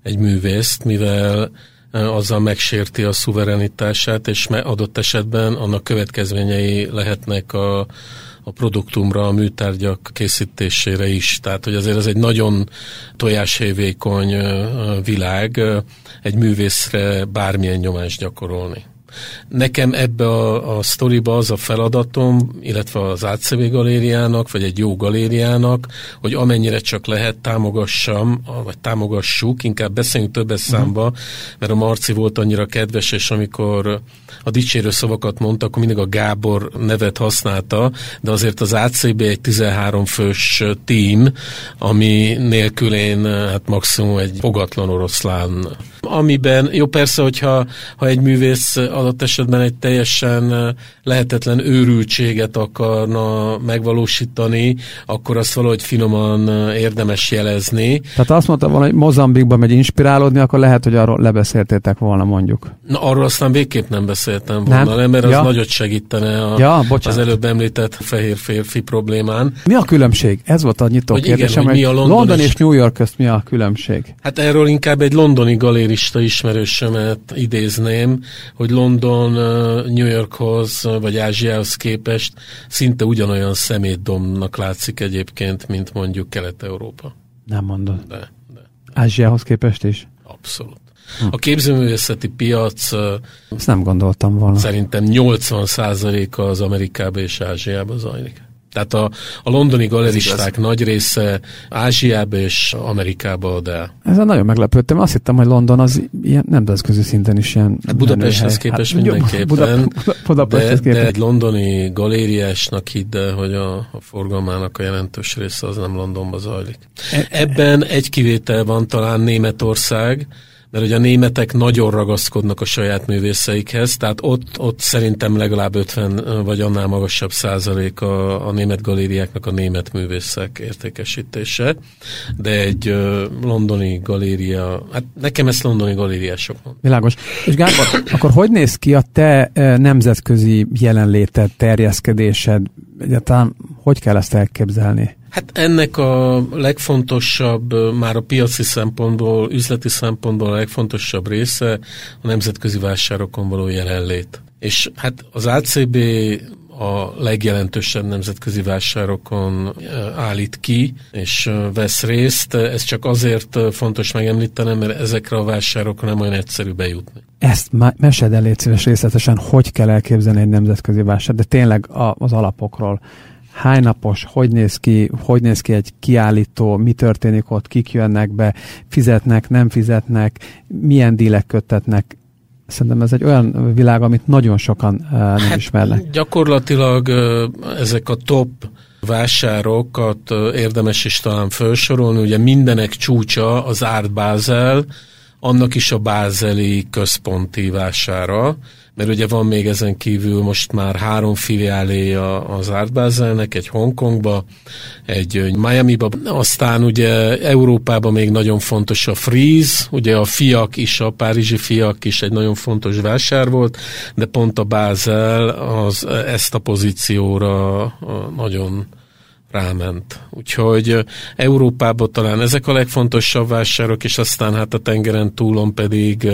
egy művészt, mivel azzal megsérti a szuverenitását, és adott esetben annak következményei lehetnek a, a produktumra, a műtárgyak készítésére is. Tehát, hogy azért ez egy nagyon tojáshévékony világ egy művészre bármilyen nyomást gyakorolni. Nekem ebbe a, a sztoriba az a feladatom, illetve az ACV galériának, vagy egy jó galériának, hogy amennyire csak lehet támogassam, vagy támogassuk, inkább beszéljünk többes uh-huh. számba, mert a Marci volt annyira kedves, és amikor a dicsérő szavakat mondta, akkor mindig a Gábor nevet használta, de azért az ACB egy 13 fős tím, ami nélkül én hát maximum egy fogatlan oroszlán amiben, jó persze, hogyha ha egy művész adott esetben egy teljesen lehetetlen őrültséget akarna megvalósítani, akkor azt valahogy finoman érdemes jelezni. Tehát azt mondta volna, hogy Mozambikba megy inspirálódni, akkor lehet, hogy arról lebeszéltétek volna mondjuk. Na, arról aztán végképp nem beszéltem volna, nem, mert ja. az nagyot segítene a, ja, az előbb említett fehér férfi problémán. Mi a különbség? Ez volt a nyitó hogy kérdésem, igen, hogy mi a London, London és New York közt mi a különbség? Hát erről inkább egy londoni galérista ismerősömet idézném, hogy London New Yorkhoz vagy Ázsiához képest szinte ugyanolyan szemétdomnak látszik egyébként, mint mondjuk Kelet-Európa. Nem mondod. De, de. Ázsiához képest is? Abszolút. Hm. A képzőművészeti piac Ezt nem gondoltam volna. Szerintem 80%-a az Amerikába és Ázsiába zajlik. Tehát a, a londoni galeristák nagy része Ázsiába és Amerikába ad el. Ezen nagyon meglepődtem. Azt hittem, hogy London az ilyen nemzetközi szinten is ilyen hát Budapesthez képest hát, mindenképpen. Buda, Buda, de, de egy londoni galériásnak hidd el, hogy a, a forgalmának a jelentős része az nem Londonba zajlik. E- Ebben egy kivétel van talán Németország, mert hogy a németek nagyon ragaszkodnak a saját művészeikhez, tehát ott, ott szerintem legalább 50 vagy annál magasabb százalék a, a német galériáknak a német művészek értékesítése, de egy uh, londoni galéria, hát nekem ezt londoni galériások mond. Világos. És Gábor, akkor hogy néz ki a te nemzetközi jelenléted, terjeszkedésed? Egyáltalán hogy kell ezt elképzelni? Hát ennek a legfontosabb, már a piaci szempontból, üzleti szempontból a legfontosabb része a nemzetközi vásárokon való jelenlét. És hát az ACB a legjelentősebb nemzetközi vásárokon állít ki, és vesz részt. Ez csak azért fontos megemlítenem, mert ezekre a vásárokra nem olyan egyszerű bejutni. Ezt mesed el szíves részletesen, hogy kell elképzelni egy nemzetközi vásár, de tényleg az alapokról hány napos, hogy néz ki, hogy néz ki egy kiállító, mi történik ott, kik jönnek be, fizetnek, nem fizetnek, milyen dílek köttetnek. Szerintem ez egy olyan világ, amit nagyon sokan uh, nem hát ismernek. Gyakorlatilag uh, ezek a top vásárokat uh, érdemes is talán felsorolni. Ugye mindenek csúcsa az Art Basel, annak is a bázeli központi vására, mert ugye van még ezen kívül most már három filiáléja az Art Baselnek, egy Hongkongba, egy Miami-ba, aztán ugye Európában még nagyon fontos a Freeze, ugye a fiak is, a párizsi fiak is egy nagyon fontos vásár volt, de pont a Basel az ezt a pozícióra nagyon ráment. Úgyhogy Európában talán ezek a legfontosabb vásárok, és aztán hát a tengeren túlon pedig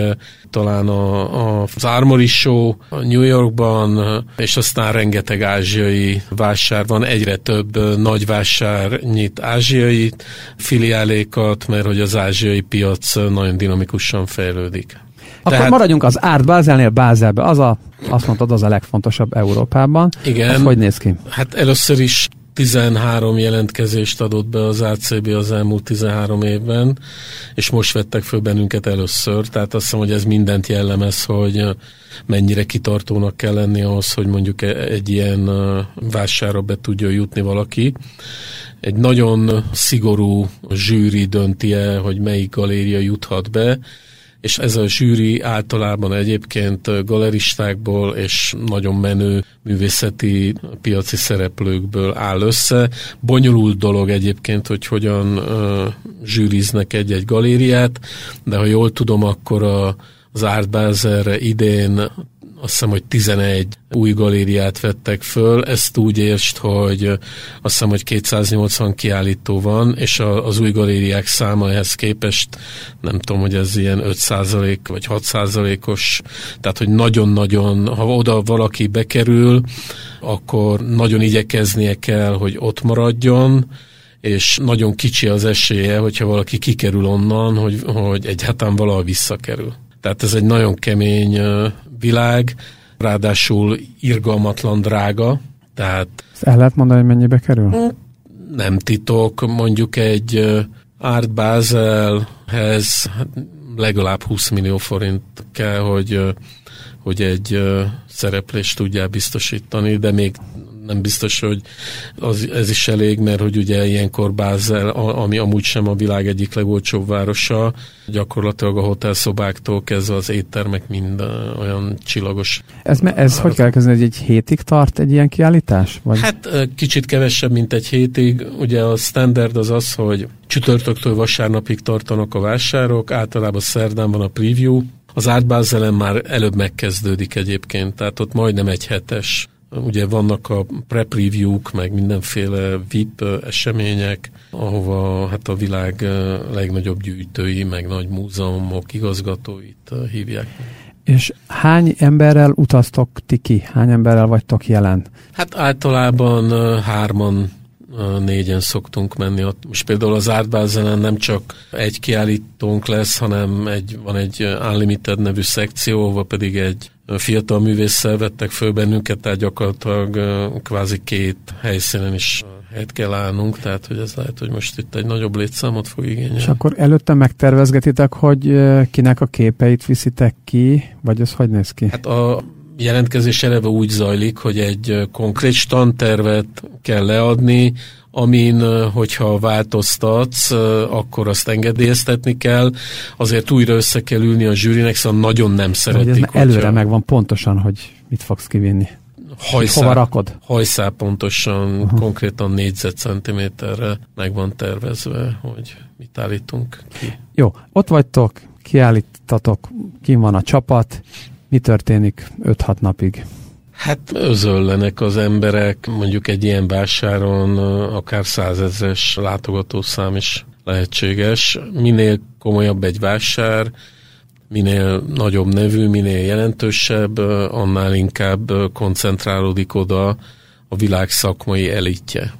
talán a, a, az Armory Show a New Yorkban, és aztán rengeteg ázsiai vásár van, egyre több nagy vásár nyit ázsiai filiálékat, mert hogy az ázsiai piac nagyon dinamikusan fejlődik. Akkor Tehát... maradjunk az Art Baselnél, Baselbe. Az a, azt mondtad, az a legfontosabb Európában. Igen. Ez hogy néz ki? Hát először is 13 jelentkezést adott be az ACB az elmúlt 13 évben, és most vettek föl bennünket először, tehát azt hiszem, hogy ez mindent jellemez, hogy mennyire kitartónak kell lenni ahhoz, hogy mondjuk e- egy ilyen vásárra be tudja jutni valaki. Egy nagyon szigorú zsűri dönti el, hogy melyik galéria juthat be, és ez a zsűri általában egyébként galeristákból és nagyon menő művészeti piaci szereplőkből áll össze. Bonyolult dolog egyébként, hogy hogyan uh, zsűriznek egy-egy galériát, de ha jól tudom, akkor a, az Art Basel idén azt hiszem, hogy 11 új galériát vettek föl, ezt úgy érst, hogy azt hiszem, hogy 280 kiállító van, és a, az új galériák száma ehhez képest, nem tudom, hogy ez ilyen 5% vagy 6%-os, tehát, hogy nagyon-nagyon, ha oda valaki bekerül, akkor nagyon igyekeznie kell, hogy ott maradjon, és nagyon kicsi az esélye, hogyha valaki kikerül onnan, hogy, hogy egyáltalán valahol visszakerül. Tehát ez egy nagyon kemény világ, ráadásul irgalmatlan drága, tehát... Ezt el lehet mondani, hogy mennyibe kerül? Nem titok, mondjuk egy Art Baselhez legalább 20 millió forint kell, hogy, hogy egy szereplést tudjál biztosítani, de még nem biztos, hogy az, ez is elég, mert hogy ugye ilyenkor Bázel, ami amúgy sem a világ egyik legolcsóbb városa, gyakorlatilag a hotelszobáktól kezdve az éttermek mind olyan csillagos. Ez, ez hogy kell kezdeni, hogy egy hétig tart egy ilyen kiállítás? Vagy? Hát kicsit kevesebb, mint egy hétig. Ugye a standard az az, hogy csütörtöktől vasárnapig tartanak a vásárok, általában szerdán van a preview, az átbázelen már előbb megkezdődik egyébként, tehát ott majdnem egy hetes Ugye vannak a pre-preview-k, meg mindenféle VIP események, ahova hát a világ legnagyobb gyűjtői, meg nagy múzeumok igazgatóit hívják. És hány emberrel utaztok ti ki? Hány emberrel vagytok jelen? Hát általában hárman négyen szoktunk menni. Ott most például az Ártbázelen nem csak egy kiállítónk lesz, hanem egy, van egy Unlimited nevű szekció, ahol pedig egy fiatal művésszel vettek föl bennünket, tehát gyakorlatilag kvázi két helyszínen is helyet kell állnunk, tehát hogy ez lehet, hogy most itt egy nagyobb létszámot fog igényelni. És akkor előtte megtervezgetitek, hogy kinek a képeit viszitek ki, vagy ez hogy néz ki? Hát a jelentkezés eleve úgy zajlik, hogy egy konkrét standtervet kell leadni, amin, hogyha változtatsz, akkor azt engedélyeztetni kell. Azért újra össze kell ülni a zsűrinek, szóval nagyon nem szeretik. Ez hogyha... előre megvan pontosan, hogy mit fogsz kivinni. Hajszál, hova rakod? Hajszál pontosan, uh-huh. konkrétan négyzetcentiméterre meg van tervezve, hogy mit állítunk ki. Jó, ott vagytok, kiállítatok, kim van a csapat, mi történik 5-6 napig? Hát özöllenek az emberek, mondjuk egy ilyen vásáron akár százezres látogatószám is lehetséges. Minél komolyabb egy vásár, minél nagyobb nevű, minél jelentősebb, annál inkább koncentrálódik oda a világ szakmai elitje.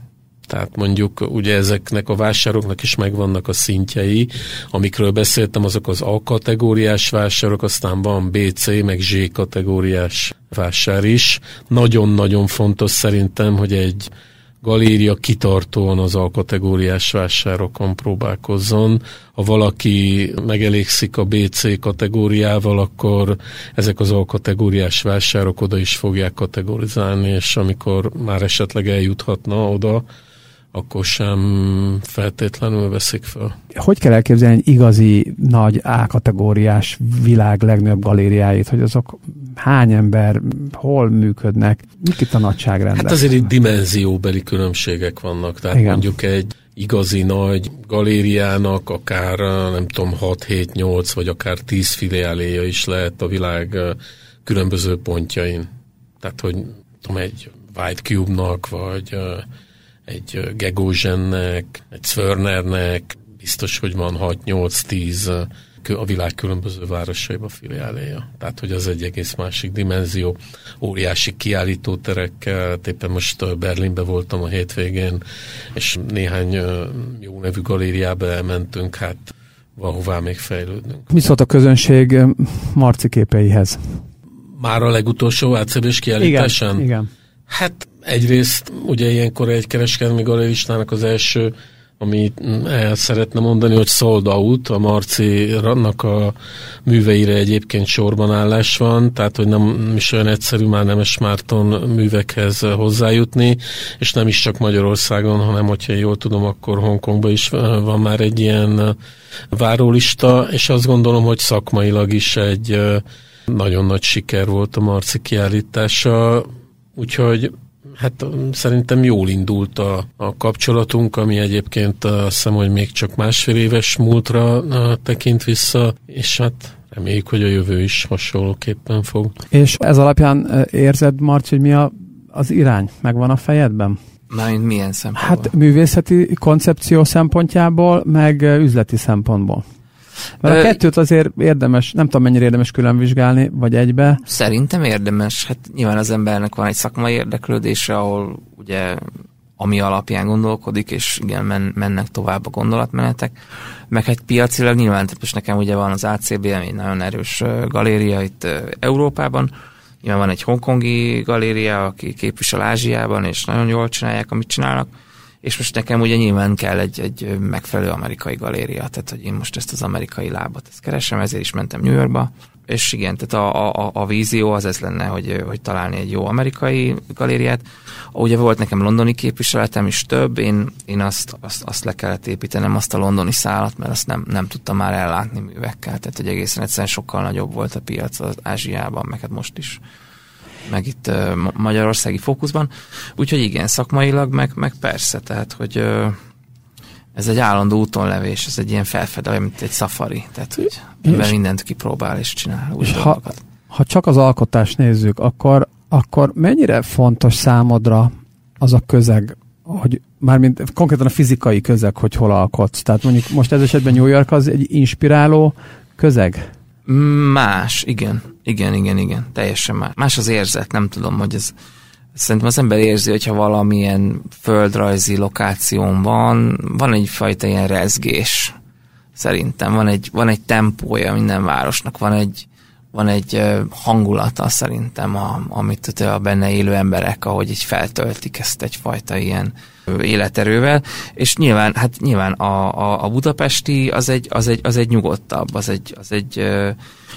Tehát mondjuk ugye ezeknek a vásároknak is megvannak a szintjei, amikről beszéltem, azok az A kategóriás vásárok, aztán van B, C, meg Z kategóriás vásár is. Nagyon-nagyon fontos szerintem, hogy egy galéria kitartóan az A kategóriás vásárokon próbálkozzon. Ha valaki megelégszik a BC kategóriával, akkor ezek az A kategóriás vásárok oda is fogják kategorizálni, és amikor már esetleg eljuthatna oda, akkor sem feltétlenül veszik fel. Hogy kell elképzelni egy igazi nagy A-kategóriás világ legnagyobb galériáit, hogy azok hány ember, hol működnek, mik itt a nagyságrendek? Hát azért itt dimenzióbeli különbségek vannak, tehát Igen. mondjuk egy igazi nagy galériának akár nem tudom 6, 7, 8 vagy akár 10 filiáléja is lehet a világ különböző pontjain. Tehát, hogy tudom, egy White Cube-nak, vagy egy Gegózsennek, egy Szörnernek, biztos, hogy van 6-8-10 a világ különböző városaiba filiáléja. Tehát, hogy az egy egész másik dimenzió. Óriási kiállítóterekkel, éppen most Berlinbe voltam a hétvégén, és néhány jó nevű galériába elmentünk, hát valahová még fejlődnünk. Mi szólt a közönség Marci képeihez? Már a legutolsó átszebés kiállításán? Igen, igen. Hát egyrészt ugye ilyenkor egy kereskedelmi galeristának az első, amit el szeretne mondani, hogy sold out, a Marci rannak a műveire egyébként sorban állás van, tehát hogy nem is olyan egyszerű már Nemes Márton művekhez hozzájutni, és nem is csak Magyarországon, hanem hogyha jól tudom, akkor Hongkongban is van már egy ilyen várólista, és azt gondolom, hogy szakmailag is egy nagyon nagy siker volt a Marci kiállítása, úgyhogy Hát szerintem jól indult a, a kapcsolatunk, ami egyébként azt hiszem, hogy még csak másfél éves múltra tekint vissza, és hát reméljük, hogy a jövő is hasonlóképpen fog. És ez alapján érzed, Marci, hogy mi a, az irány? Megvan a fejedben? Mármint milyen szempontból? Hát művészeti koncepció szempontjából, meg üzleti szempontból. Mert a kettőt azért érdemes, nem tudom mennyire érdemes külön vizsgálni, vagy egybe. Szerintem érdemes. Hát nyilván az embernek van egy szakmai érdeklődése, ahol ugye ami alapján gondolkodik, és igen, men, mennek tovább a gondolatmenetek. Meg hát piacilag nyilván, most nekem ugye van az ACB, ami egy nagyon erős galéria itt Európában, nyilván van egy hongkongi galéria, aki képvisel Ázsiában, és nagyon jól csinálják, amit csinálnak, és most nekem ugye nyilván kell egy, egy megfelelő amerikai galéria, tehát hogy én most ezt az amerikai lábat ezt keresem, ezért is mentem New Yorkba, és igen, tehát a, a, a vízió az ez lenne, hogy, hogy találni egy jó amerikai galériát. Ugye volt nekem londoni képviseletem is több, én, én azt, azt, azt le kellett építenem, azt a londoni szállat, mert azt nem, nem tudtam már ellátni művekkel, tehát hogy egészen egyszerűen sokkal nagyobb volt a piac az Ázsiában, meg hát most is meg itt magyarországi fókuszban. Úgyhogy igen, szakmailag, meg, meg persze, tehát hogy ez egy állandó útonlevés, ez egy ilyen felfedő, mint egy safari, tehát hogy és, mindent kipróbál és csinál. és ha, ha csak az alkotást nézzük, akkor, akkor mennyire fontos számodra az a közeg, hogy mármint konkrétan a fizikai közeg, hogy hol alkotsz. Tehát mondjuk most ez esetben New York az egy inspiráló közeg? Más, igen. Igen, igen, igen. Teljesen más. Más az érzet, nem tudom, hogy ez Szerintem az ember érzi, hogyha valamilyen földrajzi lokáción van, van egyfajta ilyen rezgés. Szerintem van egy, van egy tempója minden városnak, van egy, van egy hangulata szerintem, a, amit a benne élő emberek, ahogy így feltöltik ezt egyfajta ilyen életerővel, és nyilván, hát nyilván a, a, a budapesti az egy, az egy, az egy nyugodtabb, az egy, az egy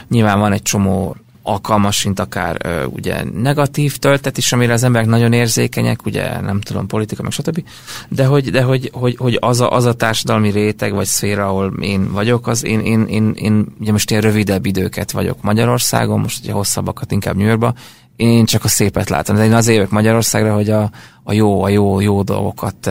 nyilván van egy csomó alkalmas, mint akár ugye negatív töltet is, amire az emberek nagyon érzékenyek, ugye nem tudom, politika, meg stb. De hogy, de hogy, hogy, hogy az, a, az a társadalmi réteg vagy szféra, ahol én vagyok, az én, én, én, én ugye most ilyen rövidebb időket vagyok Magyarországon, most ugye hosszabbakat inkább New Yorkba, én csak a szépet látom. De én az évek Magyarországra, hogy a, a jó, a jó, jó dolgokat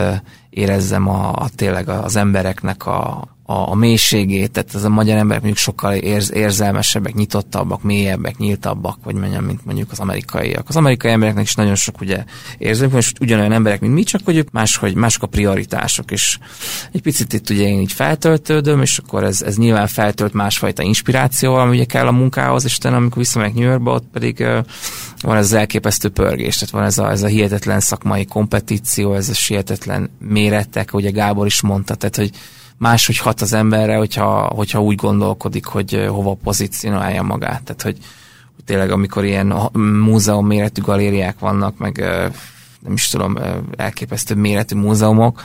érezzem a, a tényleg az embereknek a, a, a mélységét, tehát az a magyar emberek mondjuk sokkal érz, érzelmesebbek, nyitottabbak, mélyebbek, nyíltabbak, vagy mondjam, mint mondjuk az amerikaiak. Az amerikai embereknek is nagyon sok ugye érzelmük, és ugyanolyan emberek, mint mi, csak hogy ők máshogy, mások a prioritások, és egy picit itt ugye én így feltöltődöm, és akkor ez, ez nyilván feltölt másfajta inspirációval, ami ugye kell a munkához, és utána, amikor visszamegyek New Yorkba, ott pedig van ez az elképesztő pörgés, tehát van ez a, ez a hihetetlen szakmai kompetíció, ez a hihetetlen méretek, ugye Gábor is mondta, tehát hogy máshogy hat az emberre, hogyha, hogyha úgy gondolkodik, hogy hova pozícionálja magát. Tehát, hogy, tényleg amikor ilyen múzeum méretű galériák vannak, meg nem is tudom, elképesztő méretű múzeumok,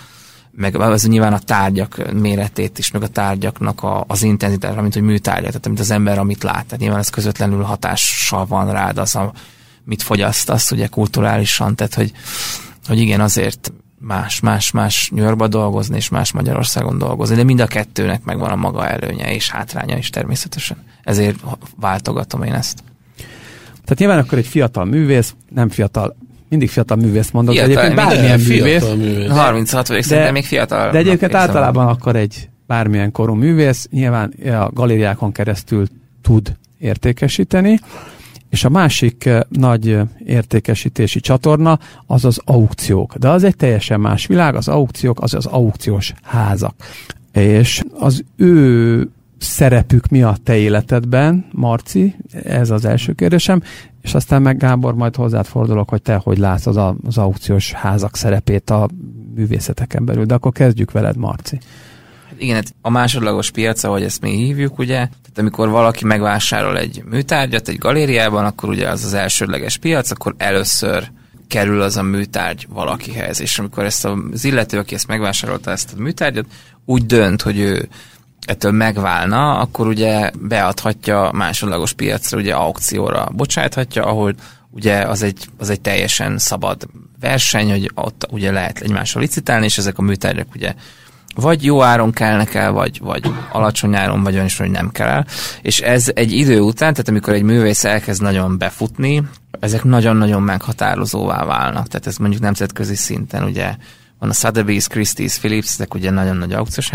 meg az nyilván a tárgyak méretét is, meg a tárgyaknak a, az intenzitása, mint hogy műtárgyak, tehát mint az ember, amit lát. Tehát nyilván ez közvetlenül hatással van rád az, a, mit fogyasztasz, ugye kulturálisan, tehát hogy, hogy igen, azért más, más, más New Yorkba dolgozni, és más Magyarországon dolgozni, de mind a kettőnek megvan a maga előnye és hátránya is természetesen. Ezért váltogatom én ezt. Tehát nyilván akkor egy fiatal művész, nem fiatal, mindig fiatal művész mondok, fiatal, de egyébként bármilyen művész. művész. 36 vagyok, szerintem még fiatal. De egyébként általában akkor egy bármilyen korú művész nyilván a galériákon keresztül tud értékesíteni, és a másik eh, nagy eh, értékesítési csatorna az az aukciók. De az egy teljesen más világ, az aukciók az az aukciós házak. És az ő szerepük mi a te életedben, Marci? Ez az első kérdésem. És aztán meg Gábor, majd hozzád fordulok, hogy te hogy látsz az, az aukciós házak szerepét a művészeteken belül. De akkor kezdjük veled, Marci. Igen, hát a másodlagos piac, ahogy ezt mi hívjuk, ugye, tehát amikor valaki megvásárol egy műtárgyat egy galériában, akkor ugye az az elsődleges piac, akkor először kerül az a műtárgy valakihez, és amikor ezt az illető, aki ezt megvásárolta ezt a műtárgyat, úgy dönt, hogy ő ettől megválna, akkor ugye beadhatja másodlagos piacra, ugye aukcióra bocsáthatja, ahol ugye az egy, az egy teljesen szabad verseny, hogy ott ugye lehet egymással licitálni, és ezek a műtárgyak ugye vagy jó áron kellnek el, vagy, vagy alacsony áron, vagy olyan is, hogy nem kell el. És ez egy idő után, tehát amikor egy művész elkezd nagyon befutni, ezek nagyon-nagyon meghatározóvá válnak. Tehát ez mondjuk nemzetközi szinten, ugye van a Sotheby's, Christie's, Philips, ezek ugye nagyon nagy aukciós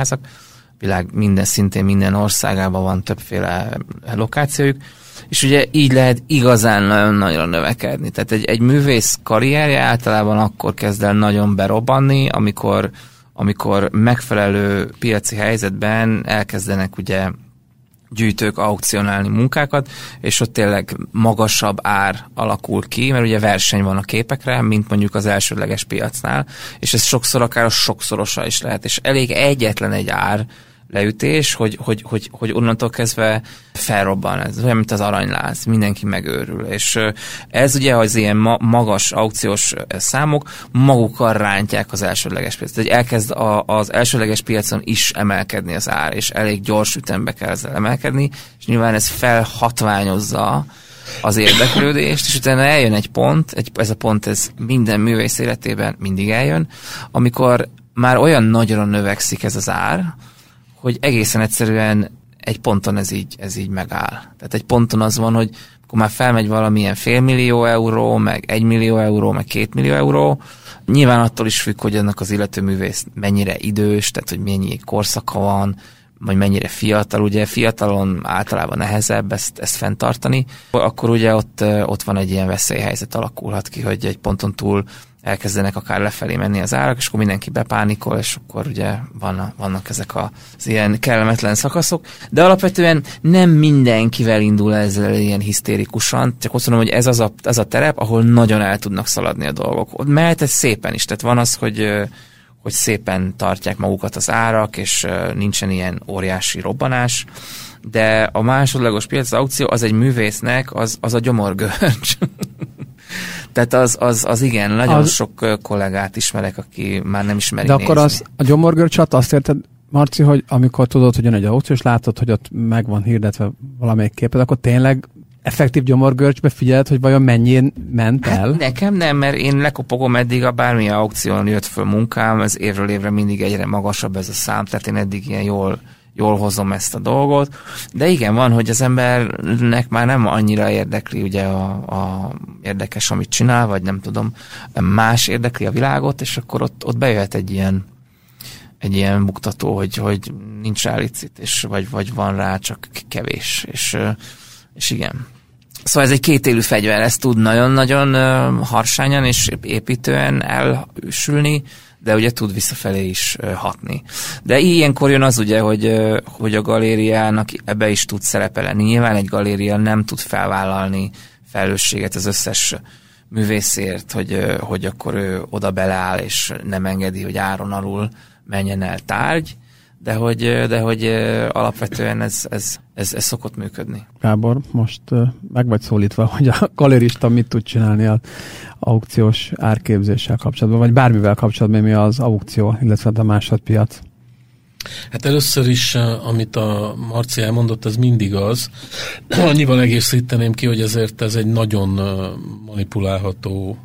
világ minden szintén, minden országában van többféle lokációjuk, és ugye így lehet igazán nagyon nagyra növekedni. Tehát egy, egy művész karrierje általában akkor kezd el nagyon berobbanni, amikor amikor megfelelő piaci helyzetben elkezdenek ugye gyűjtők aukcionálni munkákat, és ott tényleg magasabb ár alakul ki, mert ugye verseny van a képekre, mint mondjuk az elsődleges piacnál, és ez sokszor akár a sokszorosa is lehet, és elég egyetlen egy ár, leütés, hogy, hogy, hogy, hogy onnantól kezdve felrobban, ez olyan, mint az aranyláz, mindenki megőrül. És ez ugye az ilyen ma- magas aukciós számok magukkal rántják az elsődleges piacot. Tehát elkezd a, az elsődleges piacon is emelkedni az ár, és elég gyors ütembe kell ezzel emelkedni, és nyilván ez felhatványozza az érdeklődést, és utána eljön egy pont, egy, ez a pont ez minden művész életében mindig eljön, amikor már olyan nagyra növekszik ez az ár, hogy egészen egyszerűen egy ponton ez így, ez így megáll. Tehát egy ponton az van, hogy akkor már felmegy valamilyen félmillió euró, meg egy millió euró, meg két millió euró. Nyilván attól is függ, hogy annak az illető művész mennyire idős, tehát hogy mennyi korszaka van, vagy mennyire fiatal, ugye fiatalon általában nehezebb ezt, ezt fenntartani, akkor ugye ott, ott van egy ilyen veszélyhelyzet alakulhat ki, hogy egy ponton túl elkezdenek akár lefelé menni az árak, és akkor mindenki bepánikol, és akkor ugye van, vannak ezek az ilyen kellemetlen szakaszok, de alapvetően nem mindenkivel indul ezzel ilyen hisztérikusan, csak azt mondom, hogy ez az a, az a terep, ahol nagyon el tudnak szaladni a dolgok. Ott mehet ez szépen is, tehát van az, hogy hogy szépen tartják magukat az árak, és nincsen ilyen óriási robbanás, de a másodlagos piac, az aukció, az egy művésznek, az, az a gyomorgörcs. Tehát az, az, az igen, nagyon az... sok kollégát ismerek, aki már nem ismeri De akkor az, a gyomorgörcsat azt érted, Marci, hogy amikor tudod, hogy jön egy aukció, és látod, hogy ott meg van hirdetve valamelyik képet, akkor tényleg effektív gyomorgörcsbe figyeled, hogy vajon mennyien ment el? Hát nekem nem, mert én lekopogom eddig a bármilyen aukción jött föl munkám, ez évről évre mindig egyre magasabb ez a szám, tehát én eddig ilyen jól jól hozom ezt a dolgot, de igen, van, hogy az embernek már nem annyira érdekli ugye a, a érdekes, amit csinál, vagy nem tudom, más érdekli a világot, és akkor ott, ott bejöhet egy ilyen egy ilyen buktató, hogy, hogy nincs rá licit, és vagy, vagy van rá csak kevés, és, és igen. Szóval ez egy kétélű fegyver, ez tud nagyon-nagyon harsányan és építően elsülni, de ugye tud visszafelé is hatni. De ilyenkor jön az ugye, hogy, hogy a galériának ebbe is tud szerepelni. Nyilván egy galéria nem tud felvállalni felelősséget az összes művészért, hogy, hogy akkor ő oda beleáll, és nem engedi, hogy áron alul menjen el tárgy, de hogy, de hogy alapvetően ez, ez, ez, ez szokott működni. Gábor, most meg vagy szólítva, hogy a galerista mit tud csinálni az aukciós árképzéssel kapcsolatban, vagy bármivel kapcsolatban, mi az aukció, illetve a másodpiac. Hát először is, amit a Marci elmondott, ez mindig az. Annyival egészíteném ki, hogy ezért ez egy nagyon manipulálható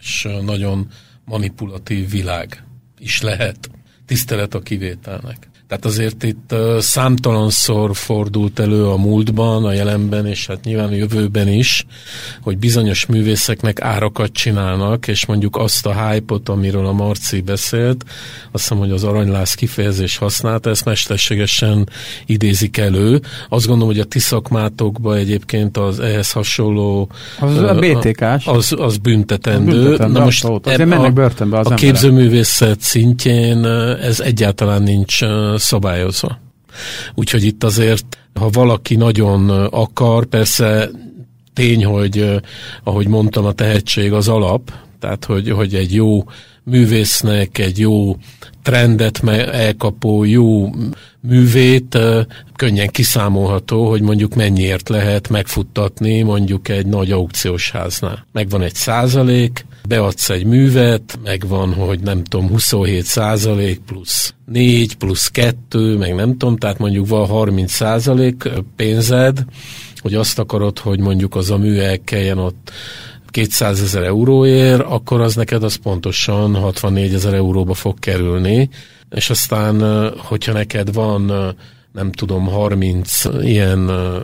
és nagyon manipulatív világ is lehet. Tisztelet a kivételnek. Tehát azért itt számtalanszor fordult elő a múltban, a jelenben, és hát nyilván a jövőben is, hogy bizonyos művészeknek árakat csinálnak, és mondjuk azt a hype-ot, amiről a Marci beszélt, azt hiszem, hogy az aranylász kifejezés használta, ezt mesterségesen idézik elő. Azt gondolom, hogy a ti szakmátokban egyébként az ehhez hasonló... Az a BTK-s. Az, az büntetendő. büntetendő Na most azért mennek börtönbe az A képzőművészet szintjén ez egyáltalán nincs szabályozva. Úgyhogy itt azért, ha valaki nagyon akar, persze tény, hogy ahogy mondtam, a tehetség az alap, tehát hogy, hogy egy jó művésznek, egy jó trendet elkapó jó művét könnyen kiszámolható, hogy mondjuk mennyiért lehet megfuttatni mondjuk egy nagy aukciós háznál. Megvan egy százalék, beadsz egy művet, megvan, hogy nem tudom, 27 százalék plusz 4 plusz 2, meg nem tudom, tehát mondjuk van 30 százalék pénzed, hogy azt akarod, hogy mondjuk az a mű elkeljen ott 200 ezer euróért, akkor az neked az pontosan 64 ezer euróba fog kerülni, és aztán, hogyha neked van nem tudom, 30 ilyen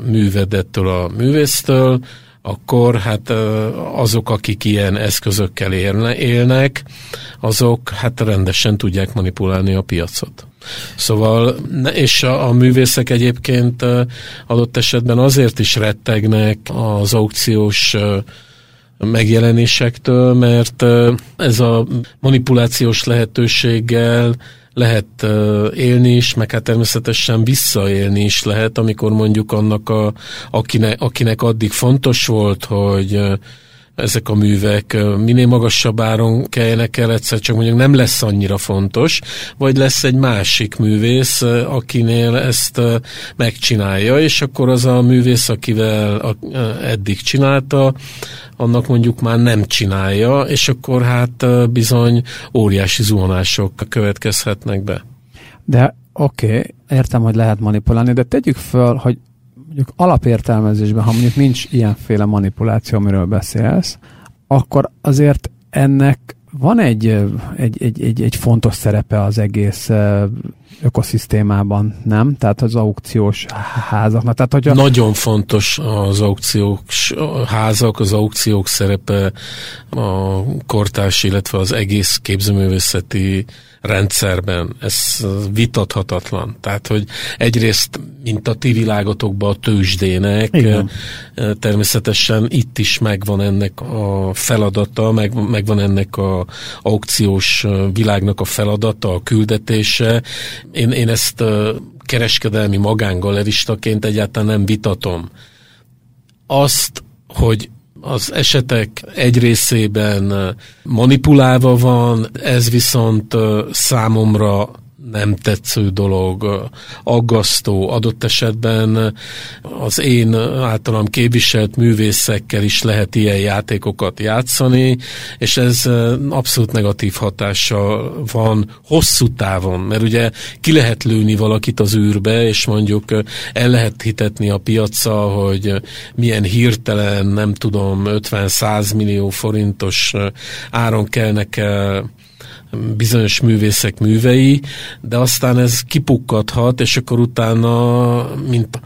művedettől a művésztől, akkor hát azok, akik ilyen eszközökkel élne, élnek, azok hát rendesen tudják manipulálni a piacot. Szóval, és a, a művészek egyébként adott esetben azért is rettegnek az aukciós megjelenésektől, mert ez a manipulációs lehetőséggel lehet élni is, meg hát természetesen visszaélni is lehet, amikor mondjuk annak, a, akinek, akinek addig fontos volt, hogy ezek a művek minél magasabb áron keljenek el, egyszer csak mondjuk nem lesz annyira fontos, vagy lesz egy másik művész, akinél ezt megcsinálja, és akkor az a művész, akivel eddig csinálta, annak mondjuk már nem csinálja, és akkor hát bizony óriási zuhanások következhetnek be. De oké, okay, értem, hogy lehet manipulálni, de tegyük föl, hogy mondjuk alapértelmezésben, ha mondjuk nincs ilyenféle manipuláció, amiről beszélsz, akkor azért ennek van egy, egy, egy, egy, egy fontos szerepe az egész ökoszisztémában, nem? Tehát az aukciós házaknak. Tehát, hogyha... Nagyon fontos az aukciók házak, az aukciók szerepe a kortárs, illetve az egész képzőművészeti rendszerben. Ez vitathatatlan. Tehát, hogy egyrészt, mint a ti világotokban a tőzsdének, Igen. természetesen itt is megvan ennek a feladata, meg, megvan ennek a aukciós világnak a feladata, a küldetése. Én, én ezt kereskedelmi magángalleristaként egyáltalán nem vitatom. Azt, hogy az esetek egy részében manipulálva van, ez viszont számomra nem tetsző dolog, aggasztó, adott esetben az én általam képviselt művészekkel is lehet ilyen játékokat játszani, és ez abszolút negatív hatása van hosszú távon, mert ugye ki lehet lőni valakit az űrbe, és mondjuk el lehet hitetni a piaca, hogy milyen hirtelen, nem tudom, 50-100 millió forintos áron kellnek bizonyos művészek művei, de aztán ez kipukkadhat, és akkor utána, mint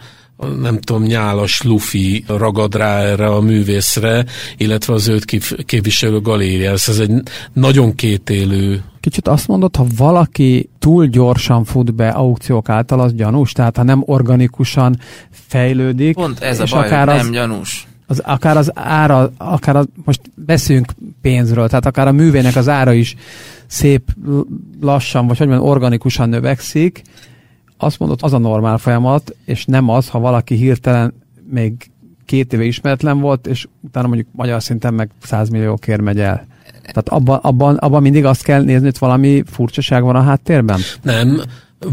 nem tudom, nyálas lufi ragad rá erre a művészre, illetve az őt képviselő galériára. Ez egy nagyon kétélő Kicsit azt mondod, ha valaki túl gyorsan fut be aukciók által, az gyanús? Tehát ha nem organikusan fejlődik. Pont ez a baj, akár nem az, gyanús. Az, akár az ára, akár az, most beszéljünk pénzről, tehát akár a művének az ára is szép lassan, vagy hogy mondjam, organikusan növekszik, azt mondod, az a normál folyamat, és nem az, ha valaki hirtelen még két éve ismeretlen volt, és utána mondjuk magyar szinten meg 100 milliókért megy el. Tehát abban, abban, abban mindig azt kell nézni, hogy valami furcsaság van a háttérben? Nem.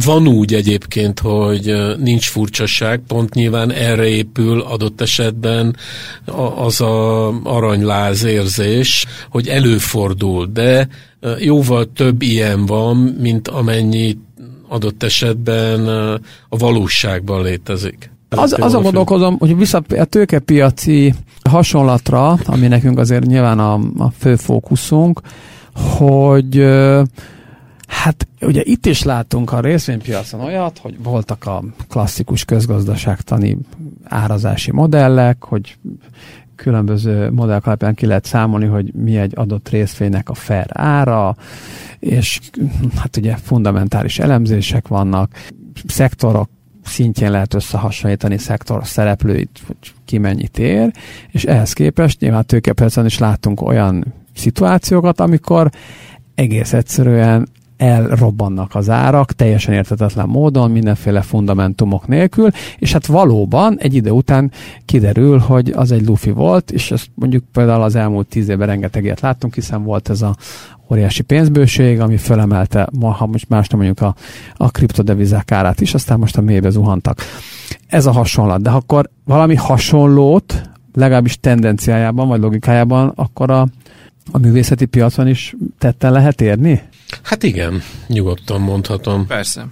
Van úgy egyébként, hogy nincs furcsaság, pont nyilván erre épül adott esetben az a aranyláz érzés, hogy előfordul, de jóval több ilyen van, mint amennyi adott esetben a valóságban létezik. Az, az a gondolkozom, hogy vissza a tőkepiaci hasonlatra, ami nekünk azért nyilván a, a fő fókuszunk, hogy Hát ugye itt is látunk a részvénypiacon olyat, hogy voltak a klasszikus közgazdaságtani árazási modellek, hogy különböző modellek alapján ki lehet számolni, hogy mi egy adott részvénynek a fair ára, és hát ugye fundamentális elemzések vannak, szektorok szintjén lehet összehasonlítani szektor szereplőit, hogy ki mennyit ér, és ehhez képest nyilván tőkepiacon is látunk olyan szituációkat, amikor egész egyszerűen elrobbannak az árak teljesen értetetlen módon, mindenféle fundamentumok nélkül, és hát valóban egy idő után kiderül, hogy az egy lufi volt, és ezt mondjuk például az elmúlt tíz évben rengeteg ilyet láttunk, hiszen volt ez a óriási pénzbőség, ami fölemelte, ha most más nem mondjuk a, a kriptodevizák árát is, aztán most a mélybe zuhantak. Ez a hasonlat, de akkor valami hasonlót, legalábbis tendenciájában vagy logikájában, akkor a, a művészeti piacon is tetten lehet érni? Hát igen, nyugodtan mondhatom. Persze.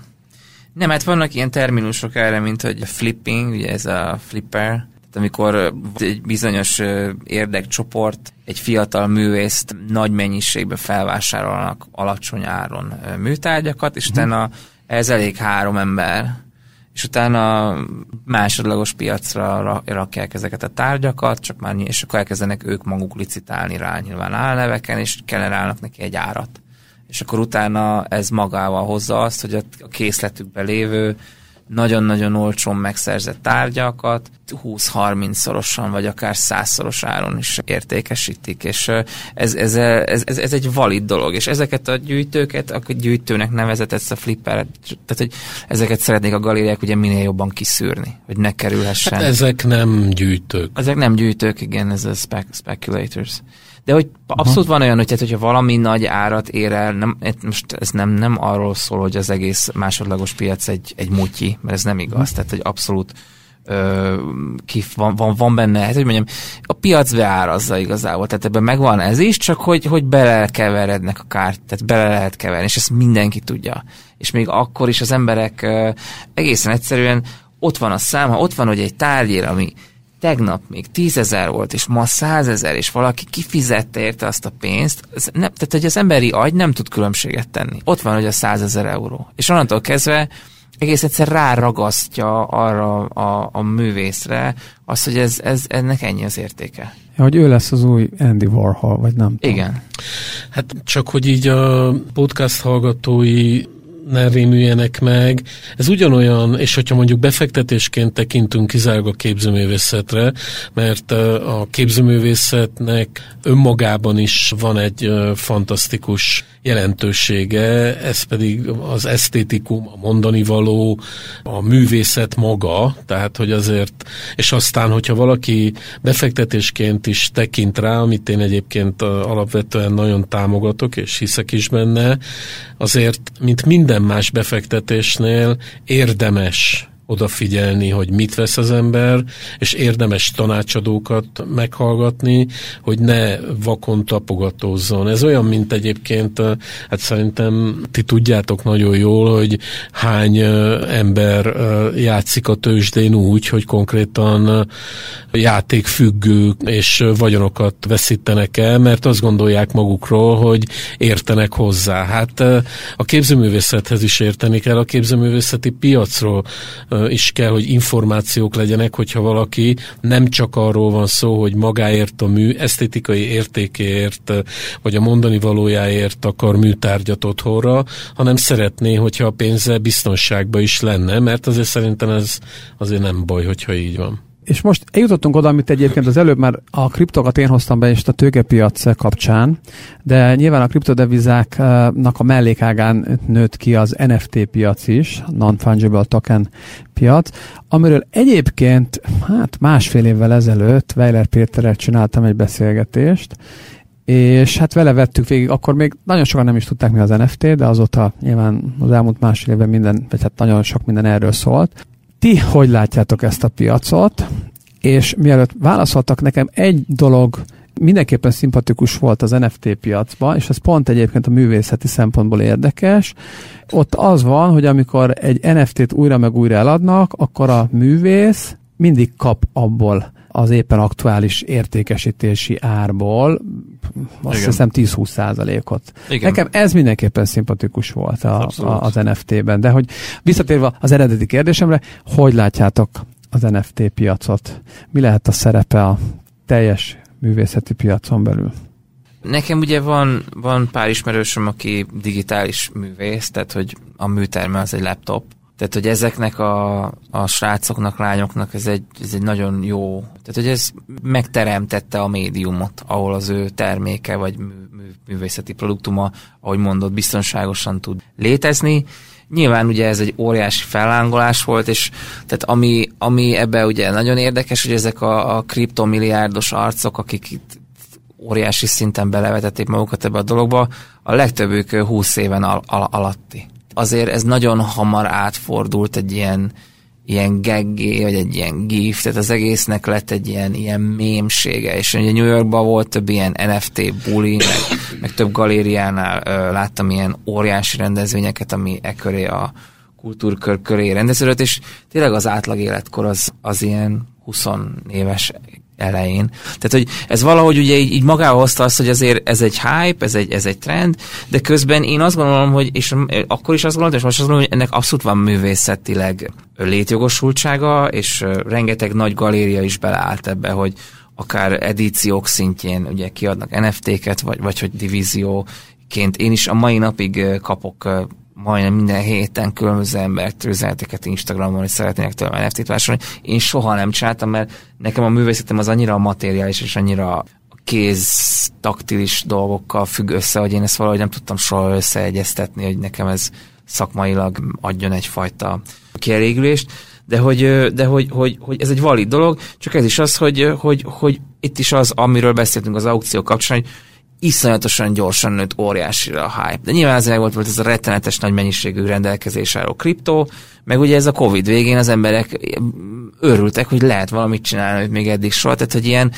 Nem, hát vannak ilyen terminusok erre, mint hogy flipping, ugye ez a flipper, tehát amikor egy bizonyos érdekcsoport egy fiatal művészt nagy mennyiségben felvásárolnak alacsony áron műtárgyakat, és uh-huh. utána ez elég három ember, és utána másodlagos piacra rakják ezeket a tárgyakat, csak már és akkor elkezdenek ők maguk licitálni rá nyilván állneveken, és generálnak neki egy árat és akkor utána ez magával hozza azt, hogy a készletükben lévő nagyon-nagyon olcsón megszerzett tárgyakat 20-30 szorosan, vagy akár 100 szoros áron is értékesítik, és ez, ez, ez, ez, ez egy valid dolog, és ezeket a gyűjtőket, a gyűjtőnek nevezett ezt a flipper, tehát hogy ezeket szeretnék a galériák ugye minél jobban kiszűrni, hogy ne kerülhessen. Hát ezek nem gyűjtők. Ezek nem gyűjtők, igen, ez a spec, speculators. De hogy abszolút van olyan, hogy tehát, hogyha valami nagy árat ér el, nem, most ez nem, nem arról szól, hogy az egész másodlagos piac egy, egy mutyi, mert ez nem igaz. Tehát, hogy abszolút ö, kif, van, van, van benne, hát, hogy mondjam, a piac beárazza igazából, tehát ebben megvan ez is, csak hogy, hogy belekeverednek a kárt, tehát bele lehet keverni, és ezt mindenki tudja. És még akkor is az emberek ö, egészen egyszerűen ott van a szám, ha ott van, hogy egy tárgyér, ami tegnap még tízezer volt, és ma százezer, és valaki kifizette érte azt a pénzt, ez nem, tehát hogy az emberi agy nem tud különbséget tenni. Ott van, hogy a százezer euró. És onnantól kezdve egész egyszer ráragasztja arra a, a művészre azt, hogy ez, ez, ennek ennyi az értéke. Ja, hogy ő lesz az új Andy Warhol, vagy nem Igen. Tudom. Hát csak, hogy így a podcast hallgatói ne rémüljenek meg. Ez ugyanolyan, és hogyha mondjuk befektetésként tekintünk kizárólag a képzőművészetre, mert a képzőművészetnek önmagában is van egy fantasztikus jelentősége, ez pedig az esztétikum, a mondani való, a művészet maga, tehát hogy azért, és aztán, hogyha valaki befektetésként is tekint rá, amit én egyébként alapvetően nagyon támogatok, és hiszek is benne, azért, mint minden más befektetésnél érdemes odafigyelni, hogy mit vesz az ember, és érdemes tanácsadókat meghallgatni, hogy ne vakon tapogatózzon. Ez olyan, mint egyébként, hát szerintem ti tudjátok nagyon jól, hogy hány ember játszik a tőzsdén úgy, hogy konkrétan játékfüggők és vagyonokat veszítenek el, mert azt gondolják magukról, hogy értenek hozzá. Hát a képzőművészethez is érteni kell, a képzőművészeti piacról is kell, hogy információk legyenek, hogyha valaki nem csak arról van szó, hogy magáért a mű, esztétikai értékéért, vagy a mondani valójáért akar műtárgyat otthonra, hanem szeretné, hogyha a pénze biztonságban is lenne, mert azért szerintem ez azért nem baj, hogyha így van. És most eljutottunk oda, amit egyébként az előbb már a kriptokat én hoztam be, és a tőkepiac kapcsán, de nyilván a kriptodevizáknak a mellékágán nőtt ki az NFT piac is, Non-Fungible Token piac, amiről egyébként hát másfél évvel ezelőtt Weiler Péterrel csináltam egy beszélgetést, és hát vele vettük végig, akkor még nagyon sokan nem is tudták mi az NFT, de azóta nyilván az elmúlt másfél évben minden, vagy hát nagyon sok minden erről szólt. Ti hogy látjátok ezt a piacot? És mielőtt válaszoltak nekem, egy dolog mindenképpen szimpatikus volt az NFT piacban, és ez pont egyébként a művészeti szempontból érdekes. Ott az van, hogy amikor egy NFT-t újra meg újra eladnak, akkor a művész mindig kap abból az éppen aktuális értékesítési árból azt Igen. hiszem 10-20 százalékot. Nekem ez mindenképpen szimpatikus volt a, a, az NFT-ben, de hogy visszatérve az eredeti kérdésemre, hogy látjátok az NFT piacot? Mi lehet a szerepe a teljes művészeti piacon belül? Nekem ugye van, van pár ismerősöm, aki digitális művész, tehát hogy a műterme az egy laptop, tehát, hogy ezeknek a, a srácoknak, lányoknak ez egy, ez egy nagyon jó, tehát, hogy ez megteremtette a médiumot, ahol az ő terméke, vagy mű, mű, művészeti produktuma, ahogy mondod, biztonságosan tud létezni. Nyilván ugye ez egy óriási fellángolás volt, és tehát ami, ami ebbe ugye nagyon érdekes, hogy ezek a, a kriptomilliárdos arcok, akik itt óriási szinten belevetették magukat ebbe a dologba, a legtöbbük 20 éven al- al- alatti azért ez nagyon hamar átfordult egy ilyen, ilyen geggé, vagy egy ilyen gif, tehát az egésznek lett egy ilyen, ilyen mémsége, és ugye New Yorkban volt több ilyen NFT buli, meg, meg több galériánál ö, láttam ilyen óriási rendezvényeket, ami e a kultúrkör köré rendeződött, és tényleg az átlag életkor az, az ilyen 20 éves elején. Tehát, hogy ez valahogy ugye így, így magával hozta azt, hogy azért ez egy hype, ez egy, ez egy trend, de közben én azt gondolom, hogy, és akkor is azt gondolom, és most azt gondolom, hogy ennek abszolút van művészetileg létjogosultsága, és rengeteg nagy galéria is beleállt ebbe, hogy akár edíciók szintjén ugye kiadnak NFT-ket, vagy, vagy hogy divízióként. Én is a mai napig kapok majdnem minden héten különböző embert üzeneteket Instagramon, hogy szeretnének tőlem NFT-t vásárolni. Én soha nem csináltam, mert nekem a művészetem az annyira materiális és annyira kéz taktilis dolgokkal függ össze, hogy én ezt valahogy nem tudtam soha összeegyeztetni, hogy nekem ez szakmailag adjon egyfajta kielégülést, de hogy, de hogy, hogy, hogy, ez egy valid dolog, csak ez is az, hogy, hogy, hogy itt is az, amiről beszéltünk az aukció kapcsán, hogy iszonyatosan gyorsan nőtt óriásira a hype. De nyilván azért volt, volt ez a rettenetes nagy mennyiségű rendelkezés álló kriptó, meg ugye ez a Covid végén az emberek örültek, hogy lehet valamit csinálni, hogy még eddig soha. Tehát, hogy ilyen,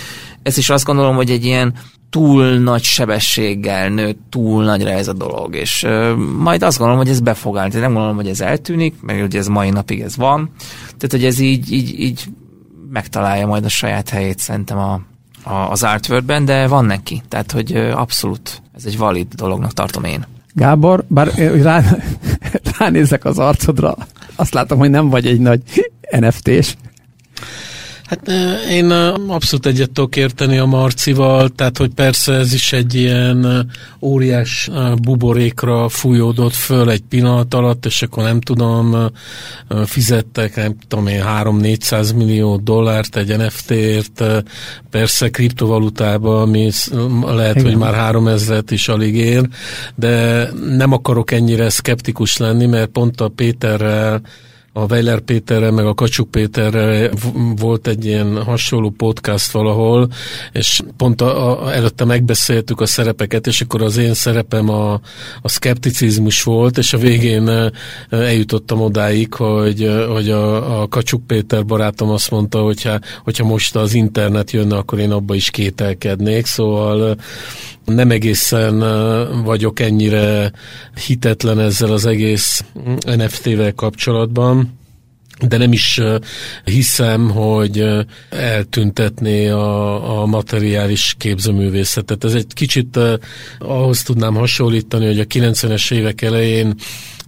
ez is azt gondolom, hogy egy ilyen túl nagy sebességgel nőtt túl nagyra ez a dolog, és uh, majd azt gondolom, hogy ez be fog állni. Nem gondolom, hogy ez eltűnik, meg ugye ez mai napig ez van. Tehát, hogy ez így, így, így megtalálja majd a saját helyét szerintem a, az artworkben, de van neki. Tehát, hogy abszolút ez egy valid dolognak tartom én. Gábor, bár rá, ránézek az arcodra, azt látom, hogy nem vagy egy nagy NFT-s. Hát én abszolút egyet tudok érteni a Marcival, tehát hogy persze ez is egy ilyen óriás buborékra fújódott föl egy pillanat alatt, és akkor nem tudom, fizettek, nem tudom én, 3-400 millió dollárt egy NFT-ért, persze kriptovalutába, ami lehet, Igen. hogy már 3000-et is alig ér, de nem akarok ennyire szkeptikus lenni, mert pont a Péterrel a Weiler Péterrel, meg a Kacsuk Péterrel volt egy ilyen hasonló podcast valahol, és pont a, a, előtte megbeszéltük a szerepeket, és akkor az én szerepem a, a szkepticizmus volt, és a végén eljutottam odáig, hogy, hogy a, a Kacsuk Péter barátom azt mondta, hogyha, hogyha most az internet jönne, akkor én abba is kételkednék, szóval nem egészen vagyok ennyire hitetlen ezzel az egész NFT-vel kapcsolatban de nem is hiszem, hogy eltüntetné a, a materiális képzőművészetet. Ez egy kicsit ahhoz tudnám hasonlítani, hogy a 90-es évek elején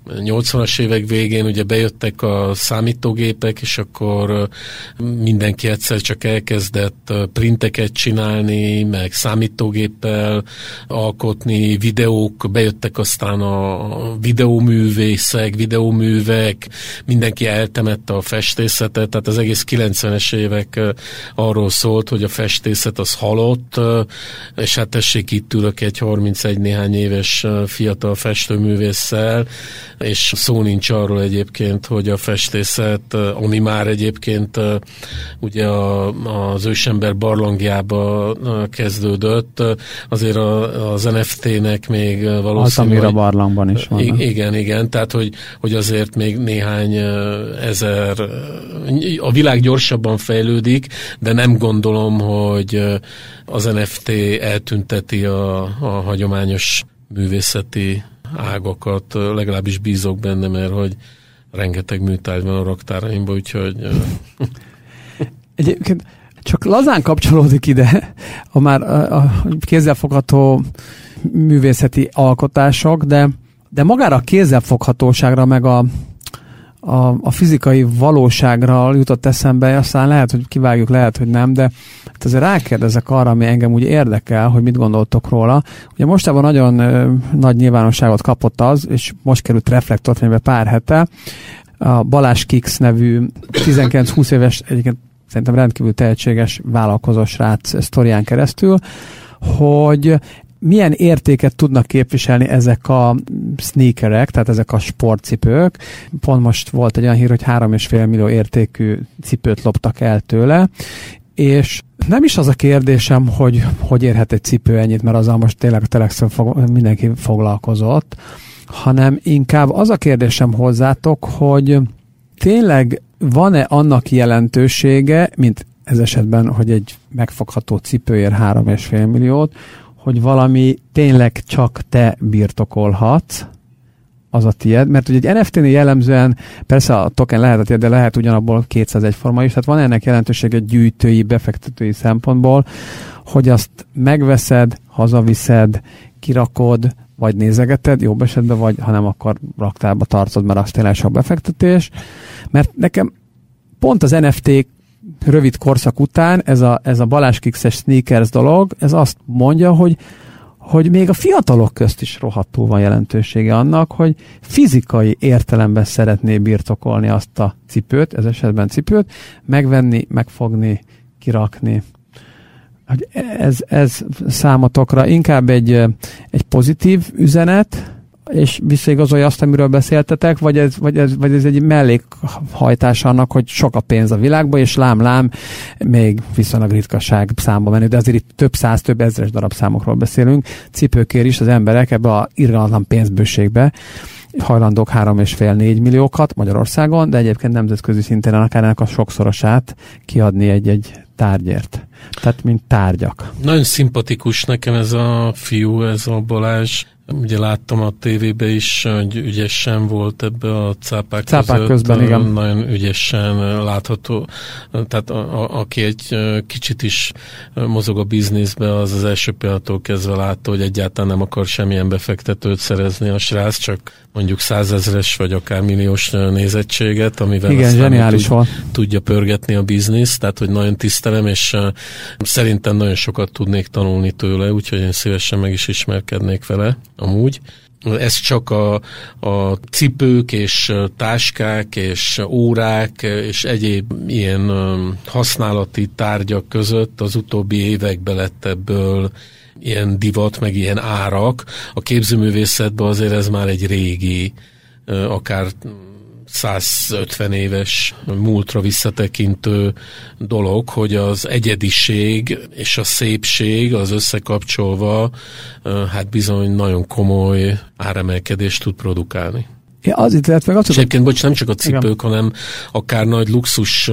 80-as évek végén ugye bejöttek a számítógépek, és akkor mindenki egyszer csak elkezdett printeket csinálni, meg számítógéppel alkotni, videók, bejöttek aztán a videóművészek, videóművek, mindenki eltemette a festészetet, tehát az egész 90-es évek arról szólt, hogy a festészet az halott, és hát tessék itt ülök egy 31 néhány éves fiatal festőművésszel, és szó nincs arról egyébként, hogy a festészet, ami már egyébként ugye a, az ősember barlangjába kezdődött, azért a, az NFT-nek még valószínűleg... a barlangban is van. Igen, igen, tehát hogy, hogy azért még néhány ezer... A világ gyorsabban fejlődik, de nem gondolom, hogy az NFT eltünteti a, a hagyományos művészeti ágakat, legalábbis bízok benne, mert hogy rengeteg műtárgy van a raktáraimban, úgyhogy... Egyébként csak lazán kapcsolódik ide a már a, a kézzelfogható művészeti alkotások, de, de magára a kézzelfoghatóságra, meg a, a, a fizikai valóságra jutott eszembe, aztán lehet, hogy kivágjuk, lehet, hogy nem, de hát azért rákérdezek arra, ami engem úgy érdekel, hogy mit gondoltok róla. Ugye mostában nagyon ö, nagy nyilvánosságot kapott az, és most került reflektorfénybe pár hete, a Balázs Kix nevű 19-20 éves, egyébként szerintem rendkívül tehetséges vállalkozó srác sztorián keresztül, hogy milyen értéket tudnak képviselni ezek a sneakerek, tehát ezek a sportcipők. Pont most volt egy olyan hír, hogy 3,5 millió értékű cipőt loptak el tőle, és nem is az a kérdésem, hogy hogy érhet egy cipő ennyit, mert azzal most tényleg a telexről fog, mindenki foglalkozott, hanem inkább az a kérdésem hozzátok, hogy tényleg van-e annak jelentősége, mint ez esetben, hogy egy megfogható cipőért 3,5 milliót, hogy valami tényleg csak te birtokolhatsz, az a tied, mert ugye egy NFT-nél jellemzően persze a token lehet a tied, de lehet ugyanabból 200 egyforma is, tehát van ennek jelentősége gyűjtői, befektetői szempontból, hogy azt megveszed, hazaviszed, kirakod, vagy nézegeted, jobb esetben, vagy ha nem, akkor raktárba tartod, mert az tényleg sok befektetés. Mert nekem pont az NFT rövid korszak után ez a, ez a Balázs Kixes sneakers dolog, ez azt mondja, hogy, hogy még a fiatalok közt is rohadtul van jelentősége annak, hogy fizikai értelemben szeretné birtokolni azt a cipőt, ez esetben cipőt, megvenni, megfogni, kirakni. Hogy ez, ez számotokra inkább egy, egy pozitív üzenet, és visszaigazolja azt, amiről beszéltetek, vagy ez, vagy ez, vagy ez egy mellékhajtás annak, hogy sok a pénz a világban, és lám-lám még viszonylag ritkaság számba menő, de azért itt több száz, több ezres darab számokról beszélünk. Cipőkér is az emberek ebbe a irgalmatlan pénzbőségbe hajlandók 3,5-4 milliókat Magyarországon, de egyébként nemzetközi szinten akár ennek a sokszorosát kiadni egy-egy tárgyért. Tehát, mint tárgyak. Nagyon szimpatikus nekem ez a fiú, ez a Balázs. Ugye láttam a tévébe is, hogy ügyesen volt ebbe a cápák, cápák között, közben, igen. Nagyon ügyesen látható. Tehát a, a, aki egy kicsit is mozog a bizniszbe, az az első pillanattól kezdve látta, hogy egyáltalán nem akar semmilyen befektetőt szerezni a srác, csak mondjuk százezres vagy akár milliós nézettséget, amivel Igen, zseniális tud, tudja pörgetni a biznisz, tehát hogy nagyon tisztelem, és szerintem nagyon sokat tudnék tanulni tőle, úgyhogy én szívesen meg is ismerkednék vele amúgy. Ez csak a, a cipők és táskák és órák és egyéb ilyen használati tárgyak között az utóbbi években lett ebből ilyen divat, meg ilyen árak. A képzőművészetben azért ez már egy régi, akár 150 éves múltra visszatekintő dolog, hogy az egyediség és a szépség az összekapcsolva hát bizony nagyon komoly áremelkedést tud produkálni. Az itt lehet meg azt És egyébként, bocs, nem csak a cipők, Igen. hanem akár nagy luxus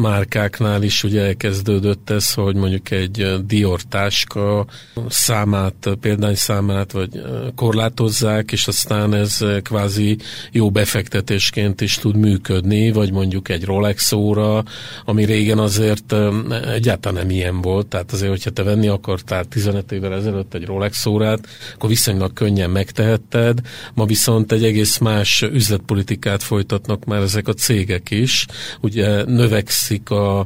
márkáknál is ugye elkezdődött ez, hogy mondjuk egy Dior táska számát, példányszámát vagy korlátozzák, és aztán ez kvázi jó befektetésként is tud működni, vagy mondjuk egy Rolex óra, ami régen azért egyáltalán nem ilyen volt, tehát azért, hogyha te venni akartál 15 évvel ezelőtt egy Rolex órát, akkor viszonylag könnyen megtehetted, ma viszont egy egész más más üzletpolitikát folytatnak már ezek a cégek is. Ugye növekszik a,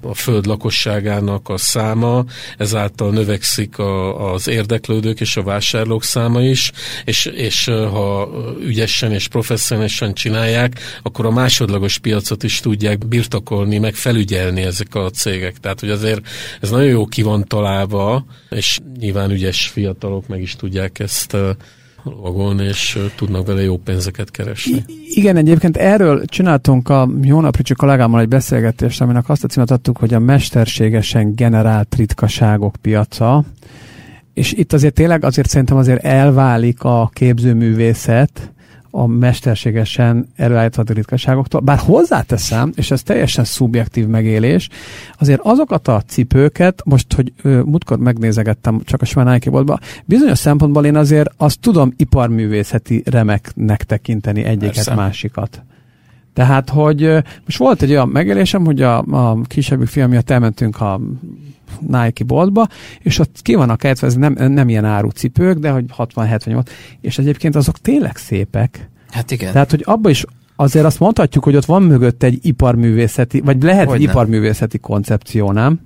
a föld lakosságának a száma, ezáltal növekszik a, az érdeklődők és a vásárlók száma is, és, és ha ügyesen és professzionálisan csinálják, akkor a másodlagos piacot is tudják birtokolni, meg felügyelni ezek a cégek. Tehát, hogy azért ez nagyon jó ki van találva, és nyilván ügyes fiatalok meg is tudják ezt logon, és tudnak vele jó pénzeket keresni. I- igen, egyébként erről csináltunk a jó napricsi kollégámmal egy beszélgetést, aminek azt a címet adtuk, hogy a mesterségesen generált ritkaságok piaca, és itt azért tényleg azért szerintem azért elválik a képzőművészet, a mesterségesen előállítható ritkaságoktól. Bár hozzáteszem, és ez teljesen szubjektív megélés, azért azokat a cipőket, most, hogy ö, múltkor megnézegettem csak a Simán Nike boltba, bizonyos szempontból én azért azt tudom iparművészeti remeknek tekinteni egyiket, Persze. másikat. Tehát, hogy most volt egy olyan megélésem, hogy a, a kisebbik fiam miatt elmentünk a Nike boltba, és ott ki vannak ejtve, ez nem, nem ilyen árucipők, de hogy 60-70 és egyébként azok tényleg szépek. Hát igen. Tehát, hogy abba is azért azt mondhatjuk, hogy ott van mögött egy iparművészeti, vagy lehet hogy egy nem. iparművészeti koncepció, nem?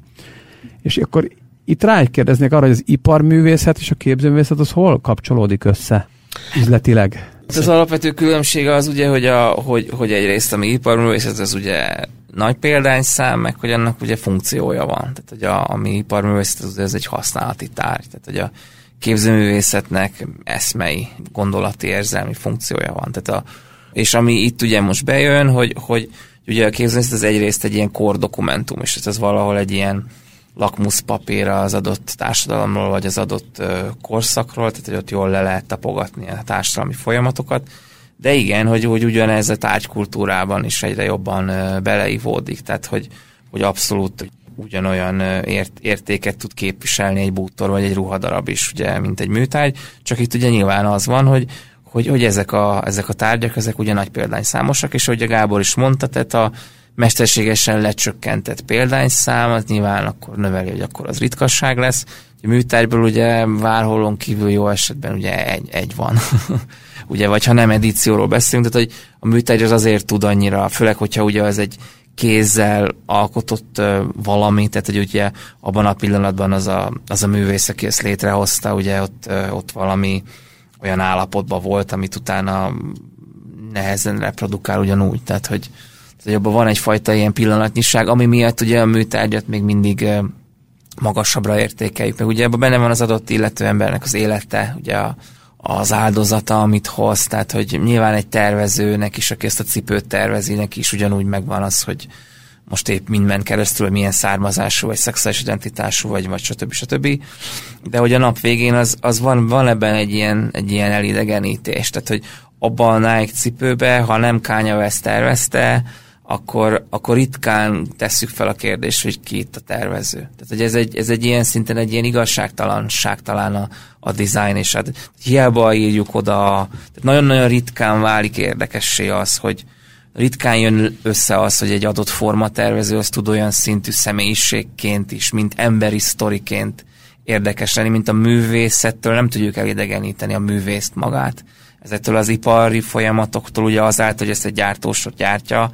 És akkor itt rákérdeznék arra, hogy az iparművészet és a képzőművészet az hol kapcsolódik össze üzletileg? Az alapvető különbség az ugye, hogy, a, hogy, hogy egyrészt ami iparművészet, az ugye nagy példányszám, meg hogy annak ugye funkciója van. Tehát, hogy a, ami iparművészet, az, ez egy használati tárgy. Tehát, hogy a képzőművészetnek eszmei, gondolati, érzelmi funkciója van. Tehát a, és ami itt ugye most bejön, hogy, hogy ugye a képzőművészet az egyrészt egy ilyen kordokumentum, és ez valahol egy ilyen lakmuszpapíra az adott társadalomról, vagy az adott korszakról, tehát hogy ott jól le lehet tapogatni a társadalmi folyamatokat, de igen, hogy, hogy ugyanez a tárgykultúrában is egyre jobban beleivódik, tehát hogy, hogy abszolút ugyanolyan ért, értéket tud képviselni egy bútor vagy egy ruhadarab is, ugye, mint egy műtárgy, csak itt ugye nyilván az van, hogy, hogy, hogy ezek, a, ezek a tárgyak, ezek ugye nagy példányszámosak, és ahogy a Gábor is mondta, tehát a, mesterségesen lecsökkentett példányszám, az nyilván akkor növeli, hogy akkor az ritkasság lesz. A műtárgyból ugye várholón kívül jó esetben ugye egy, egy van. ugye, vagy ha nem edícióról beszélünk, tehát hogy a műtárgy az azért tud annyira, főleg, hogyha ugye ez egy kézzel alkotott valami, tehát hogy ugye abban a pillanatban az a, az a művész, aki ezt létrehozta, ugye ott, ott valami olyan állapotban volt, amit utána nehezen reprodukál ugyanúgy, tehát hogy, hogy abban van egyfajta ilyen pillanatnyiság, ami miatt ugye a műtárgyat még mindig magasabbra értékeljük, meg ugye ebben benne van az adott illető embernek az élete, ugye a, az áldozata, amit hoz, tehát hogy nyilván egy tervezőnek is, aki ezt a cipőt tervezi, neki is ugyanúgy megvan az, hogy most épp mind keresztül, milyen származású, vagy szexuális identitású, vagy, vagy stb. stb. De hogy a nap végén az, az van, van ebben egy ilyen, egy ilyen elidegenítés, tehát hogy abban a Nike cipőbe, ha nem Kanye West tervezte, akkor, akkor ritkán tesszük fel a kérdést, hogy ki itt a tervező. Tehát, hogy ez egy, ez egy ilyen szinten egy ilyen igazságtalanság talán a, a design, és hát hiába írjuk oda, tehát nagyon-nagyon ritkán válik érdekessé az, hogy ritkán jön össze az, hogy egy adott formatervező az tud olyan szintű személyiségként is, mint emberi sztoriként érdekes lenni, mint a művészettől nem tudjuk elidegeníteni a művészt magát. Ezektől az ipari folyamatoktól, ugye azáltal, hogy ezt egy gyártósot gyártja,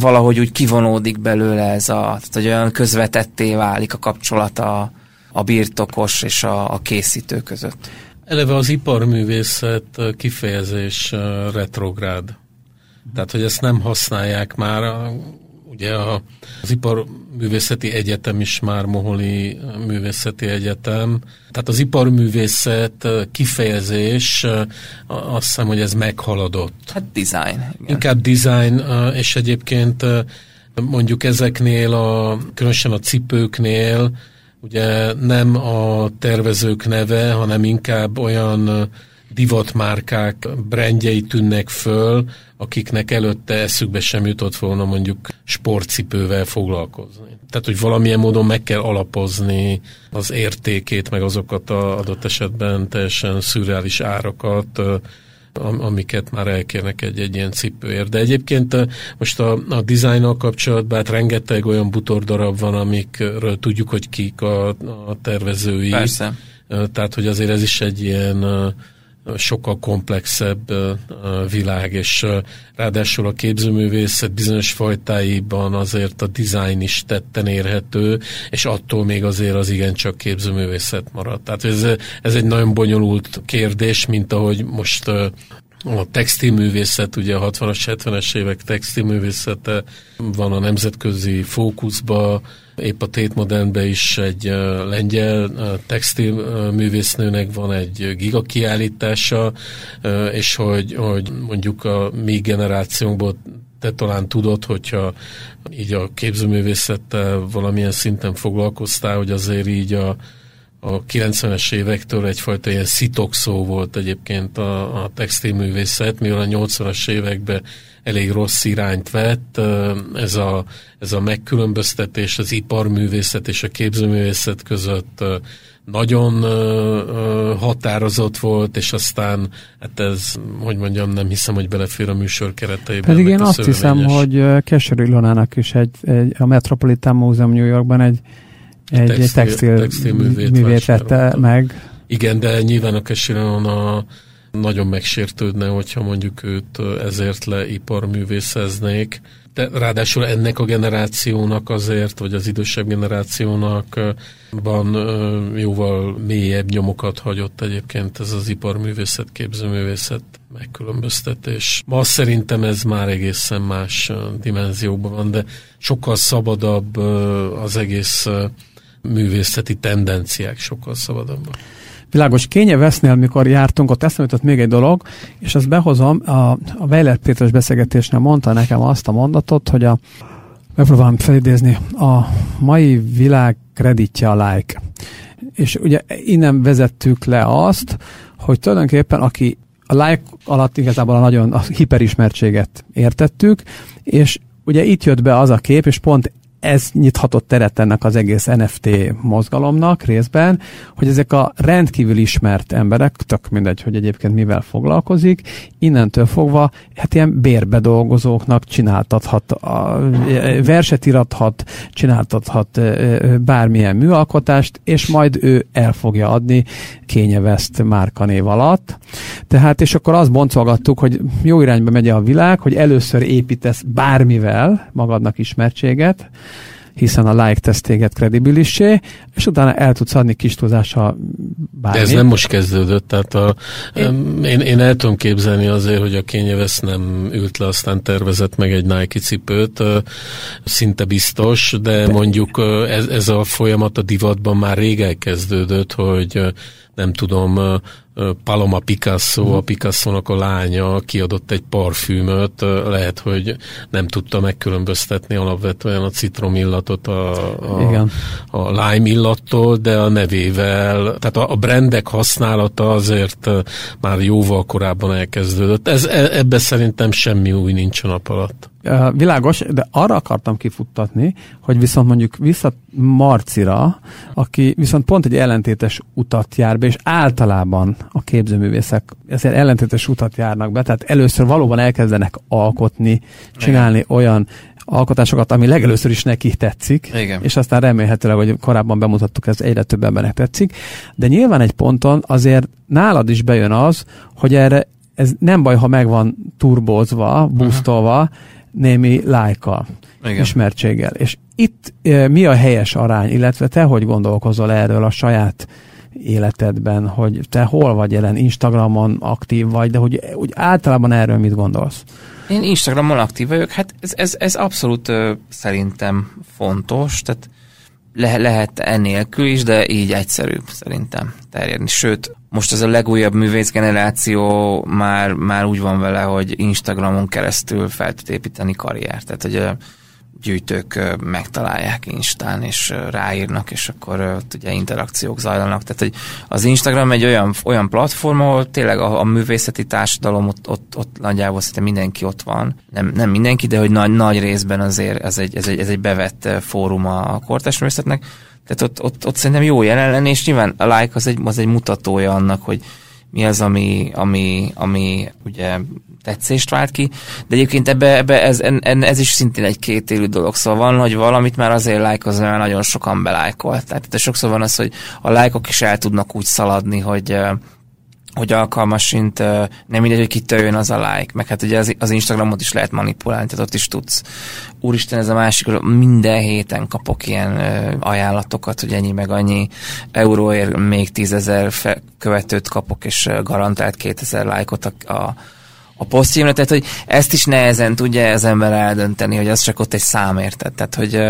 valahogy úgy kivonódik belőle ez a, tehát hogy olyan közvetetté válik a kapcsolata a birtokos és a, a készítő között. Eleve az iparművészet kifejezés retrográd. Tehát, hogy ezt nem használják már Ugye a, az Iparművészeti Egyetem is már Moholi Művészeti Egyetem. Tehát az iparművészet kifejezés, azt hiszem, hogy ez meghaladott. Hát design. Igen. Inkább design, és egyébként mondjuk ezeknél, a, különösen a cipőknél, ugye nem a tervezők neve, hanem inkább olyan divatmárkák brendjei tűnnek föl, akiknek előtte eszükbe sem jutott volna mondjuk sportcipővel foglalkozni. Tehát, hogy valamilyen módon meg kell alapozni az értékét, meg azokat a adott esetben teljesen szürreális árakat, amiket már elkérnek egy, egy ilyen cipőért. De egyébként most a, a dizájnnal kapcsolatban hát rengeteg olyan butordarab van, amikről tudjuk, hogy kik a, a tervezői. Persze. Tehát, hogy azért ez is egy ilyen sokkal komplexebb világ, és ráadásul a képzőművészet bizonyos fajtáiban azért a design is tetten érhető, és attól még azért az igencsak képzőművészet marad. Tehát ez, ez egy nagyon bonyolult kérdés, mint ahogy most a textilművészet, ugye a 60-as, 70-es évek textilművészete van a nemzetközi fókuszba, Épp a Tétmodernben is egy lengyel textilművésznőnek van egy giga kiállítása, és hogy, hogy mondjuk a mi generációnkból te talán tudod, hogyha így a képzőművészettel valamilyen szinten foglalkoztál, hogy azért így a, a 90-es évektől egyfajta ilyen szitokszó volt egyébként a, a textilművészet, mivel a 80-as években elég rossz irányt vett. Ez a, ez a megkülönböztetés az iparművészet és a képzőművészet között nagyon határozott volt, és aztán hát ez, hogy mondjam, nem hiszem, hogy belefér a műsor kereteiben. Pedig én azt hiszem, hogy Keserű Ilonának is egy, egy, a Metropolitan Múzeum New Yorkban egy, egy textil, textil, textil művét vette meg. Igen, de nyilván a Keserű Ilona nagyon megsértődne, hogyha mondjuk őt ezért leiparművészeznék. De ráadásul ennek a generációnak azért, vagy az idősebb generációnak van jóval mélyebb nyomokat hagyott egyébként ez az iparművészet, képzőművészet megkülönböztetés. Ma szerintem ez már egészen más dimenzióban van, de sokkal szabadabb az egész művészeti tendenciák, sokkal szabadabbak. Világos Kénye Vesznél, mikor jártunk, ott eszembe jutott még egy dolog, és ezt behozom, a, a Weiler Péteres beszélgetésnél mondta nekem azt a mondatot, hogy a megpróbálom felidézni, a mai világ kreditje a like. És ugye innen vezettük le azt, hogy tulajdonképpen aki a like alatt igazából a nagyon a hiperismertséget értettük, és ugye itt jött be az a kép, és pont ez nyithatott teret ennek az egész NFT mozgalomnak részben, hogy ezek a rendkívül ismert emberek, tök mindegy, hogy egyébként mivel foglalkozik, innentől fogva hát ilyen bérbedolgozóknak csináltathat, a, verset irathat, csináltathat bármilyen műalkotást, és majd ő el fogja adni Kénye West márkanév alatt. Tehát, és akkor azt boncolgattuk, hogy jó irányba megy a világ, hogy először építesz bármivel magadnak ismertséget, hiszen a like tesz téged kredibilissé, és utána el tudsz adni kis tudással bármit. De ez nem most kezdődött, tehát a, én, én, én el tudom képzelni azért, hogy a Kanye West nem ült le, aztán tervezett meg egy Nike cipőt, szinte biztos, de mondjuk ez, ez a folyamat a divatban már rég elkezdődött, hogy nem tudom, Paloma Picasso, a Picasso-nak a lánya kiadott egy parfümöt, lehet, hogy nem tudta megkülönböztetni alapvetően a citromillatot a, a, Igen. a lime illattól, de a nevével, tehát a, a brandek használata azért már jóval korábban elkezdődött. Ez, e, ebbe szerintem semmi új nincs a nap alatt. Világos, de arra akartam kifuttatni, hogy viszont mondjuk vissza Marcira, aki viszont pont egy ellentétes utat jár be, és általában a képzőművészek ezért ellentétes utat járnak be, tehát először valóban elkezdenek alkotni, csinálni Igen. olyan alkotásokat, ami legelőször is neki tetszik, Igen. és aztán remélhetőleg, hogy korábban bemutattuk, ez egyre több embernek tetszik, de nyilván egy ponton azért nálad is bejön az, hogy erre ez nem baj, ha meg van turbózva, boostolva, uh-huh némi lájka, Igen. ismertséggel. És itt e, mi a helyes arány, illetve te hogy gondolkozol erről a saját életedben, hogy te hol vagy jelen, Instagramon aktív vagy, de hogy úgy általában erről mit gondolsz? Én Instagramon aktív vagyok, hát ez, ez, ez abszolút ö, szerintem fontos, tehát le, lehet ennélkül is, de így egyszerűbb szerintem terjedni. Sőt, most ez a legújabb művész generáció már, már úgy van vele, hogy Instagramon keresztül fel tud építeni karriert. Tehát, hogy a gyűjtők megtalálják Instán, és ráírnak, és akkor ott ugye interakciók zajlanak. Tehát, hogy az Instagram egy olyan, olyan platform, ahol tényleg a, a művészeti társadalom ott, ott, ott nagyjából szinte mindenki ott van. Nem, nem mindenki, de hogy nagy, nagy részben azért ez egy, ez egy, ez egy bevett fórum a kortás művészetnek tehát ott, ott, ott szerintem jó jelen lenni, és nyilván a like az egy, az egy mutatója annak, hogy mi az, ami, ami, ami ugye tetszést vált ki, de egyébként ebbe, ebbe ez, en, ez is szintén egy kétélű dolog, szóval van, hogy valamit már azért lájkozni, mert nagyon sokan belájkolt. Tehát de sokszor van az, hogy a lájkok is el tudnak úgy szaladni, hogy hogy alkalmasint nem mindegy, hogy kitől jön az a like, meg hát ugye az, az Instagramot is lehet manipulálni, tehát ott is tudsz. Úristen, ez a másik, minden héten kapok ilyen ajánlatokat, hogy ennyi meg annyi euróért még tízezer követőt kapok, és garantált 2000 lájkot a, a a posztjaimra, tehát hogy ezt is nehezen tudja az ember eldönteni, hogy az csak ott egy szám, érted? Tehát, hogy,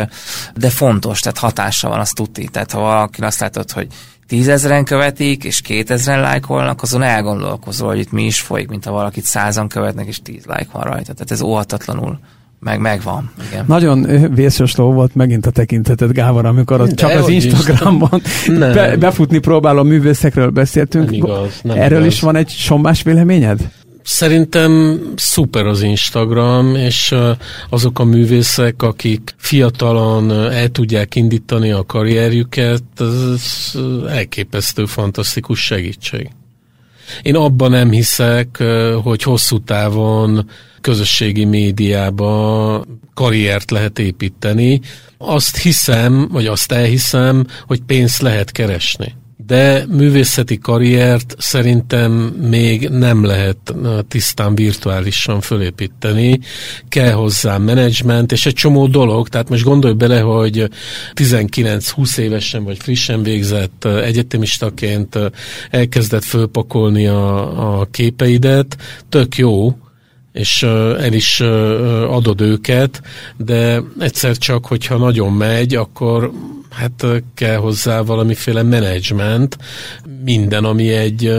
de fontos, tehát hatása van, azt tuti. Tehát ha valaki azt látod, hogy tízezren követik, és kétezren lájkolnak, azon elgondolkozol, hogy itt mi is folyik, mint ha valakit százan követnek, és tíz lájk van rajta. Tehát ez óhatatlanul meg megvan. Igen. Nagyon vészes ló volt megint a tekinteted, Gábor, amikor az csak az Instagramon be, befutni próbáló művészekről beszéltünk. Nem igaz, nem Erről igaz. is van egy sommás véleményed? Szerintem szuper az Instagram, és azok a művészek, akik fiatalon el tudják indítani a karrierjüket, ez elképesztő, fantasztikus segítség. Én abban nem hiszek, hogy hosszú távon közösségi médiába karriert lehet építeni. Azt hiszem, vagy azt elhiszem, hogy pénzt lehet keresni de művészeti karriert szerintem még nem lehet tisztán virtuálisan fölépíteni. Kell hozzá menedzsment, és egy csomó dolog, tehát most gondolj bele, hogy 19-20 évesen vagy frissen végzett egyetemistaként elkezdett fölpakolni a, a képeidet, tök jó, és el is adod őket, de egyszer csak, hogyha nagyon megy, akkor hát kell hozzá valamiféle menedzsment, minden, ami egy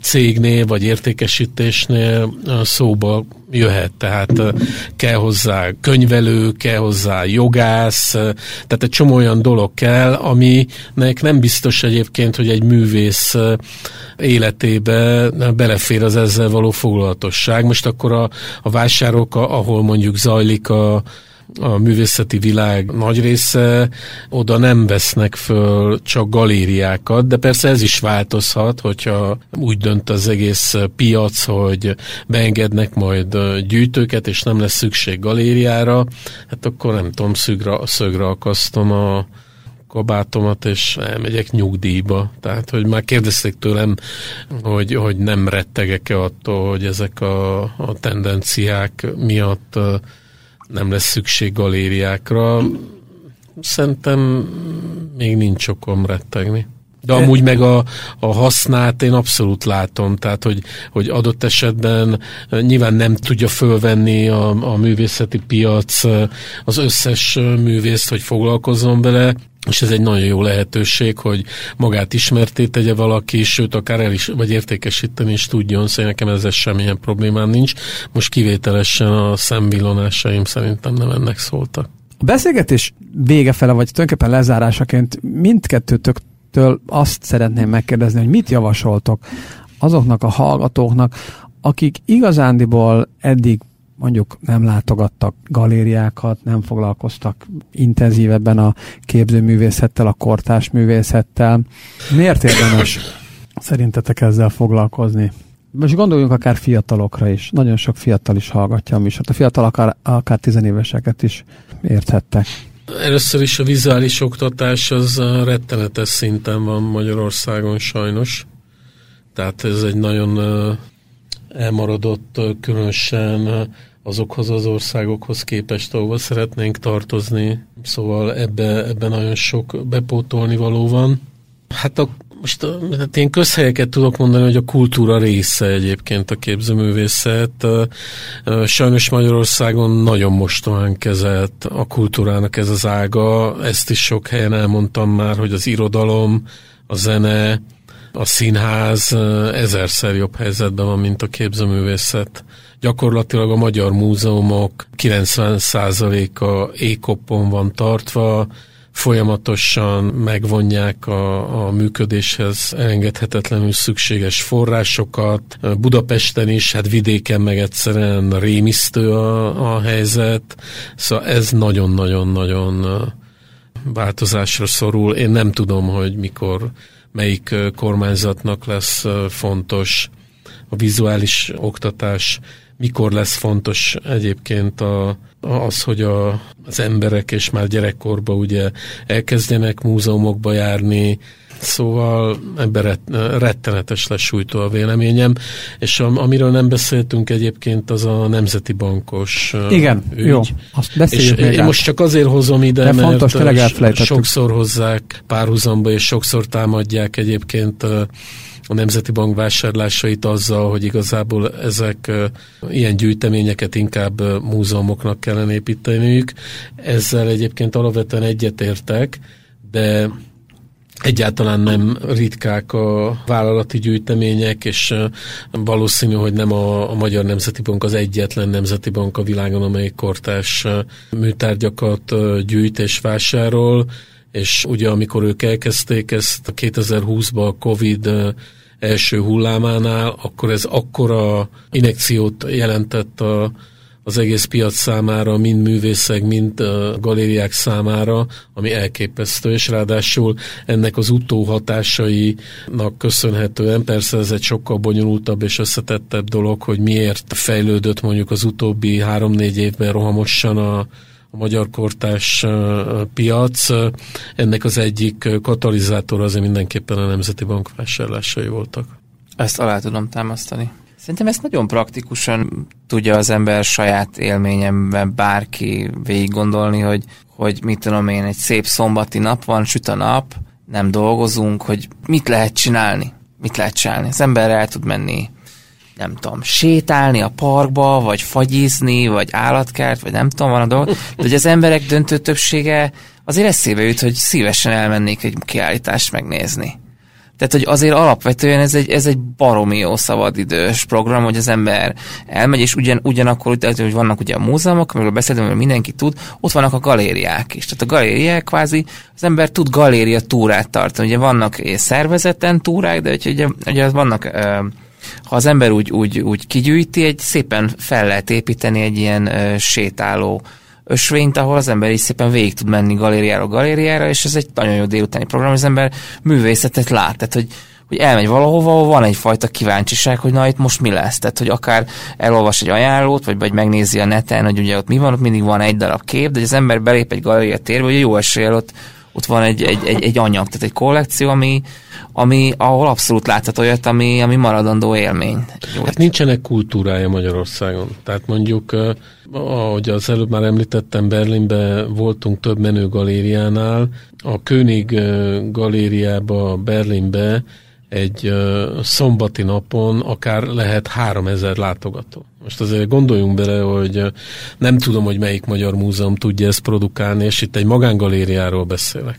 cégnél vagy értékesítésnél szóba jöhet, tehát kell hozzá könyvelő, kell hozzá jogász, tehát egy csomó olyan dolog kell, aminek nem biztos egyébként, hogy egy művész életébe belefér az ezzel való foglalatosság. Most akkor a, a vásárok, ahol mondjuk zajlik a, a művészeti világ nagy része oda nem vesznek föl csak galériákat, de persze ez is változhat, hogyha úgy dönt az egész piac, hogy beengednek majd gyűjtőket, és nem lesz szükség galériára, hát akkor nem tudom, szögre, szögre akasztom a kabátomat, és elmegyek nyugdíjba. Tehát, hogy már kérdezték tőlem, hogy, hogy nem rettegek-e attól, hogy ezek a, a tendenciák miatt nem lesz szükség galériákra. Szerintem még nincs okom rettegni. De amúgy meg a, a hasznát én abszolút látom, tehát hogy, hogy adott esetben nyilván nem tudja fölvenni a, a művészeti piac az összes művészt, hogy foglalkozzon vele, és ez egy nagyon jó lehetőség, hogy magát ismerté tegye valaki, sőt, akár el is, vagy értékesíteni is tudjon, szóval nekem ezzel semmilyen problémám nincs. Most kivételesen a szemvillonásaim szerintem nem ennek szóltak. A beszélgetés vége fele, vagy tulajdonképpen lezárásaként mindkettőtöktől azt szeretném megkérdezni, hogy mit javasoltok azoknak a hallgatóknak, akik igazándiból eddig mondjuk nem látogattak galériákat, nem foglalkoztak intenzívebben a képzőművészettel, a kortás művészettel. Miért érdemes szerintetek ezzel foglalkozni? Most gondoljunk akár fiatalokra is. Nagyon sok fiatal is hallgatja a műsort. A fiatal akár, akár tizenéveseket is érthettek. Először is a vizuális oktatás az rettenetes szinten van Magyarországon sajnos. Tehát ez egy nagyon elmaradott, különösen azokhoz az országokhoz képest, ahova szeretnénk tartozni. Szóval ebbe, ebbe nagyon sok bepótolni való van. Hát a, most hát én közhelyeket tudok mondani, hogy a kultúra része egyébként a képzőművészet. Sajnos Magyarországon nagyon mostomán kezelt a kultúrának ez az ága. Ezt is sok helyen elmondtam már, hogy az irodalom, a zene, a színház ezerszer jobb helyzetben van, mint a képzőművészet. Gyakorlatilag a magyar múzeumok 90%-a ékoppon van tartva, folyamatosan megvonják a, a működéshez engedhetetlenül szükséges forrásokat. Budapesten is, hát vidéken meg egyszerűen rémisztő a, a helyzet. Szóval ez nagyon-nagyon-nagyon változásra szorul. Én nem tudom, hogy mikor melyik kormányzatnak lesz fontos a vizuális oktatás, mikor lesz fontos egyébként a, az, hogy a, az emberek és már gyerekkorban ugye elkezdjenek múzeumokba járni, Szóval ebben rettenetes lesújtó a véleményem, és am, amiről nem beszéltünk egyébként, az a Nemzeti Bankos Igen, ügy. jó, azt beszéljük és még én át. most csak azért hozom ide, De mert fontos, sokszor hozzák párhuzamba, és sokszor támadják egyébként a Nemzeti Bank vásárlásait azzal, hogy igazából ezek ilyen gyűjteményeket inkább múzeumoknak kellene építeniük. Ezzel egyébként alapvetően egyetértek, de Egyáltalán nem ritkák a vállalati gyűjtemények, és valószínű, hogy nem a, Magyar Nemzeti Bank az egyetlen nemzeti bank a világon, amelyik kortás műtárgyakat gyűjt és vásárol, és ugye amikor ők elkezdték ezt 2020-ban a Covid első hullámánál, akkor ez akkora inekciót jelentett a, az egész piac számára, mind művészek, mind galériák számára, ami elképesztő, és ráadásul ennek az utóhatásainak köszönhetően, persze ez egy sokkal bonyolultabb és összetettebb dolog, hogy miért fejlődött mondjuk az utóbbi három-négy évben rohamosan a, magyar kortás piac. Ennek az egyik katalizátor azért mindenképpen a Nemzeti Bank vásárlásai voltak. Ezt alá tudom támasztani. Szerintem ezt nagyon praktikusan tudja az ember saját élményemben bárki végig gondolni, hogy, hogy mit tudom én, egy szép szombati nap van, süt a nap, nem dolgozunk, hogy mit lehet csinálni. Mit lehet csinálni? Az ember el tud menni nem tudom, sétálni a parkba, vagy fagyizni, vagy állatkert, vagy nem tudom, van a dolog. De hogy az emberek döntő többsége azért eszébe jut, hogy szívesen elmennék egy kiállítást megnézni. Tehát, hogy azért alapvetően ez egy, ez egy baromi jó szabadidős program, hogy az ember elmegy, és ugyan, ugyanakkor, hogy vannak ugye a múzeumok, amiről beszéltem, hogy mindenki tud, ott vannak a galériák is. Tehát a galériák kvázi, az ember tud galéria túrát tartani. Ugye vannak szervezeten túrák, de ugye, ugye vannak ha az ember úgy, úgy, úgy kigyűjti, egy szépen fel lehet építeni egy ilyen ö, sétáló ösvényt, ahol az ember is szépen végig tud menni galériáról galériára, és ez egy nagyon jó délutáni program, az ember művészetet lát, tehát hogy hogy elmegy valahova, ahol van egyfajta kíváncsiság, hogy na itt most mi lesz. Tehát, hogy akár elolvas egy ajánlót, vagy, vagy megnézi a neten, hogy ugye ott mi van, ott mindig van egy darab kép, de az ember belép egy galéria térbe, hogy jó eséllyel ott, ott van egy, egy, egy, egy anyag, tehát egy kollekció, ami, ami ahol abszolút látható olyat, ami, ami maradandó élmény. Hát nincsenek kultúrája Magyarországon. Tehát mondjuk, ahogy az előbb már említettem, Berlinbe voltunk több menő galériánál, a König galériába Berlinbe egy szombati napon akár lehet 3000 látogató. Most azért gondoljunk bele, hogy nem tudom, hogy melyik magyar múzeum tudja ezt produkálni, és itt egy magángalériáról beszélek.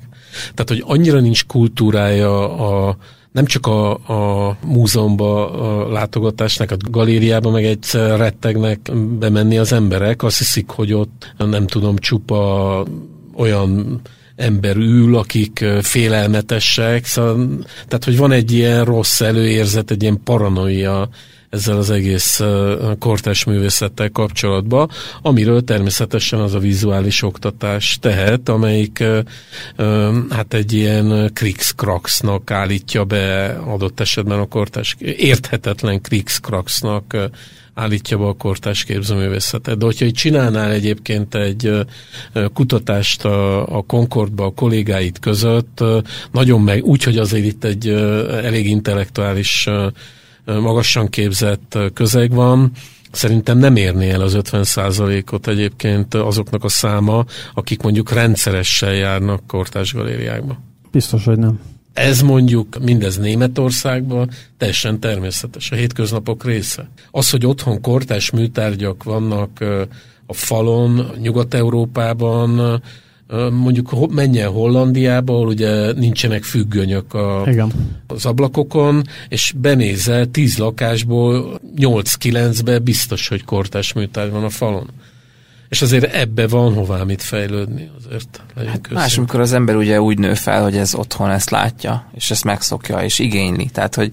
Tehát, hogy annyira nincs kultúrája a, nem csak a, a múzeumba a látogatásnak, a galériába meg egyszer rettegnek bemenni az emberek, azt hiszik, hogy ott nem tudom, csupa olyan ember ül, akik félelmetesek, szóval, tehát hogy van egy ilyen rossz előérzet, egy ilyen paranoia ezzel az egész kortás művészettel kapcsolatban, amiről természetesen az a vizuális oktatás tehet, amelyik hát egy ilyen krikszkraksznak állítja be adott esetben a kortás, érthetetlen krikszkraksznak állítja be a kortás képzőművészetet. De hogyha így csinálnál egyébként egy kutatást a, a Concordba a kollégáid között, nagyon meg, úgy, hogy azért itt egy elég intellektuális magasan képzett közeg van, Szerintem nem érné el az 50%-ot egyébként azoknak a száma, akik mondjuk rendszeresen járnak kortás galériákba. Biztos, hogy nem. Ez mondjuk mindez Németországban teljesen természetes, a hétköznapok része. Az, hogy otthon kortás műtárgyak vannak a falon, Nyugat-Európában, mondjuk menjen Hollandiába, ahol ugye nincsenek függönyök a, Igen. az ablakokon, és benézel tíz lakásból 8-9-be biztos, hogy kortás műtárgy van a falon. És azért ebbe van hová mit fejlődni, azért hát Más, amikor az ember ugye úgy nő fel, hogy ez otthon ezt látja, és ezt megszokja, és igényli. Tehát, hogy,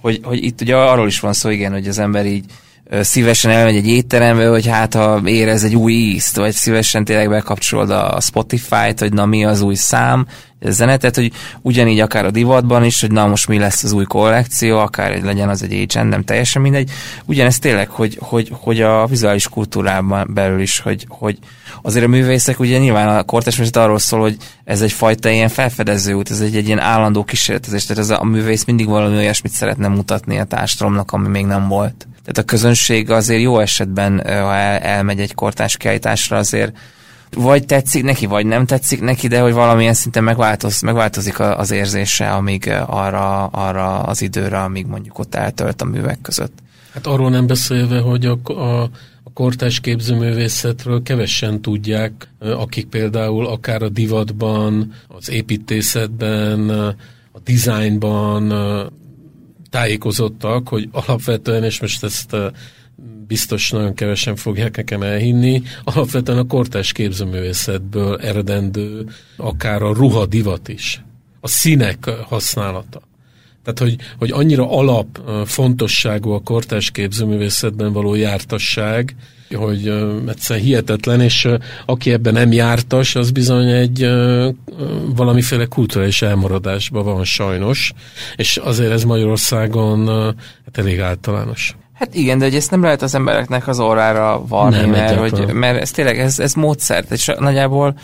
hogy, hogy itt ugye arról is van szó, igen, hogy az ember így szívesen elmegy egy étterembe, hogy hát ha érez egy új ízt, vagy szívesen tényleg bekapcsolod a Spotify-t, hogy na mi az új szám, a zenetet, hogy ugyanígy akár a divatban is, hogy na most mi lesz az új kollekció, akár egy legyen az egy agent, nem teljesen mindegy. Ugyanez tényleg, hogy, hogy, hogy a vizuális kultúrában belül is, hogy, hogy azért a művészek ugye nyilván a kortás arról szól, hogy ez egy fajta ilyen felfedező út, ez egy, egy ilyen állandó kísérletezés, tehát ez a, a művész mindig valami olyasmit szeretne mutatni a társadalomnak, ami még nem volt. Tehát a közönség azért jó esetben, ha el, elmegy egy kortás kiállításra, azért vagy tetszik neki, vagy nem tetszik neki, de hogy valamilyen szinten megváltoz, megváltozik az érzése, amíg arra, arra az időre, amíg mondjuk ott eltölt a művek között. Hát arról nem beszélve, hogy a, a, kortás képzőművészetről kevesen tudják, akik például akár a divatban, az építészetben, a dizájnban tájékozottak, hogy alapvetően, és most ezt biztos nagyon kevesen fogják nekem elhinni, alapvetően a kortás képzőművészetből eredendő akár a ruha divat is, a színek használata. Tehát, hogy, hogy annyira alap fontosságú a kortás képzőművészetben való jártasság, hogy egyszerűen hihetetlen, és aki ebben nem jártas, az bizony egy valamiféle kulturális elmaradásban van sajnos, és azért ez Magyarországon hát elég általános. Hát igen, de hogy ezt nem lehet az embereknek az órára varni, nem, mert, hogy, mert ez tényleg, ez, ez módszert, és nagyjából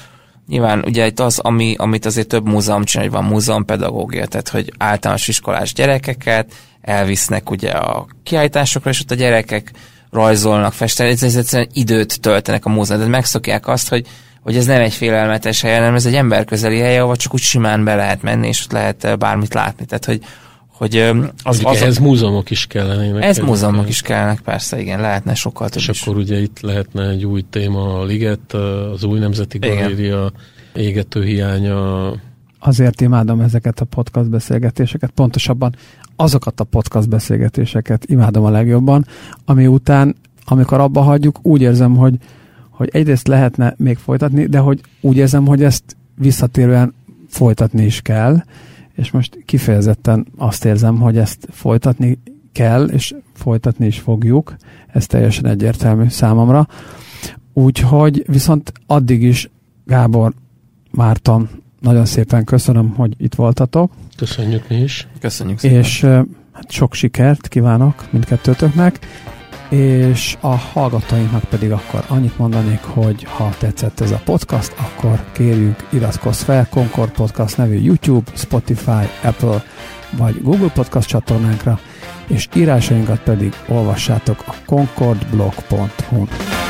Nyilván ugye itt az, ami, amit azért több múzeum csinál, hogy van múzeumpedagógia, tehát hogy általános iskolás gyerekeket elvisznek ugye a kiállításokra, és ott a gyerekek rajzolnak, festenek, ez, ez egyszerűen időt töltenek a múzeumban, de megszokják azt, hogy hogy ez nem egy félelmetes hely, hanem ez egy emberközeli hely, ahol csak úgy simán be lehet menni, és ott lehet bármit látni. Tehát, hogy hogy az, az ehhez múzeumok is kellenének. Ez múzeumok is kellenek, persze, igen, lehetne sokkal több És is. akkor ugye itt lehetne egy új téma, a Liget, az új Nemzeti Galéria, égető hiánya. Azért imádom ezeket a podcast beszélgetéseket, pontosabban azokat a podcast beszélgetéseket imádom a legjobban, ami után, amikor abba hagyjuk, úgy érzem, hogy, hogy egyrészt lehetne még folytatni, de hogy úgy érzem, hogy ezt visszatérően folytatni is kell, és most kifejezetten azt érzem, hogy ezt folytatni kell, és folytatni is fogjuk, ez teljesen egyértelmű számomra. Úgyhogy viszont addig is Gábor, Márton, nagyon szépen köszönöm, hogy itt voltatok. Köszönjük mi is. Köszönjük szépen. És hát sok sikert kívánok mindkettőtöknek. És a hallgatóinknak pedig akkor annyit mondanék, hogy ha tetszett ez a podcast, akkor kérjük iratkozz fel Concord Podcast nevű YouTube, Spotify, Apple vagy Google Podcast csatornánkra, és írásainkat pedig olvassátok a concordblog.hu-n.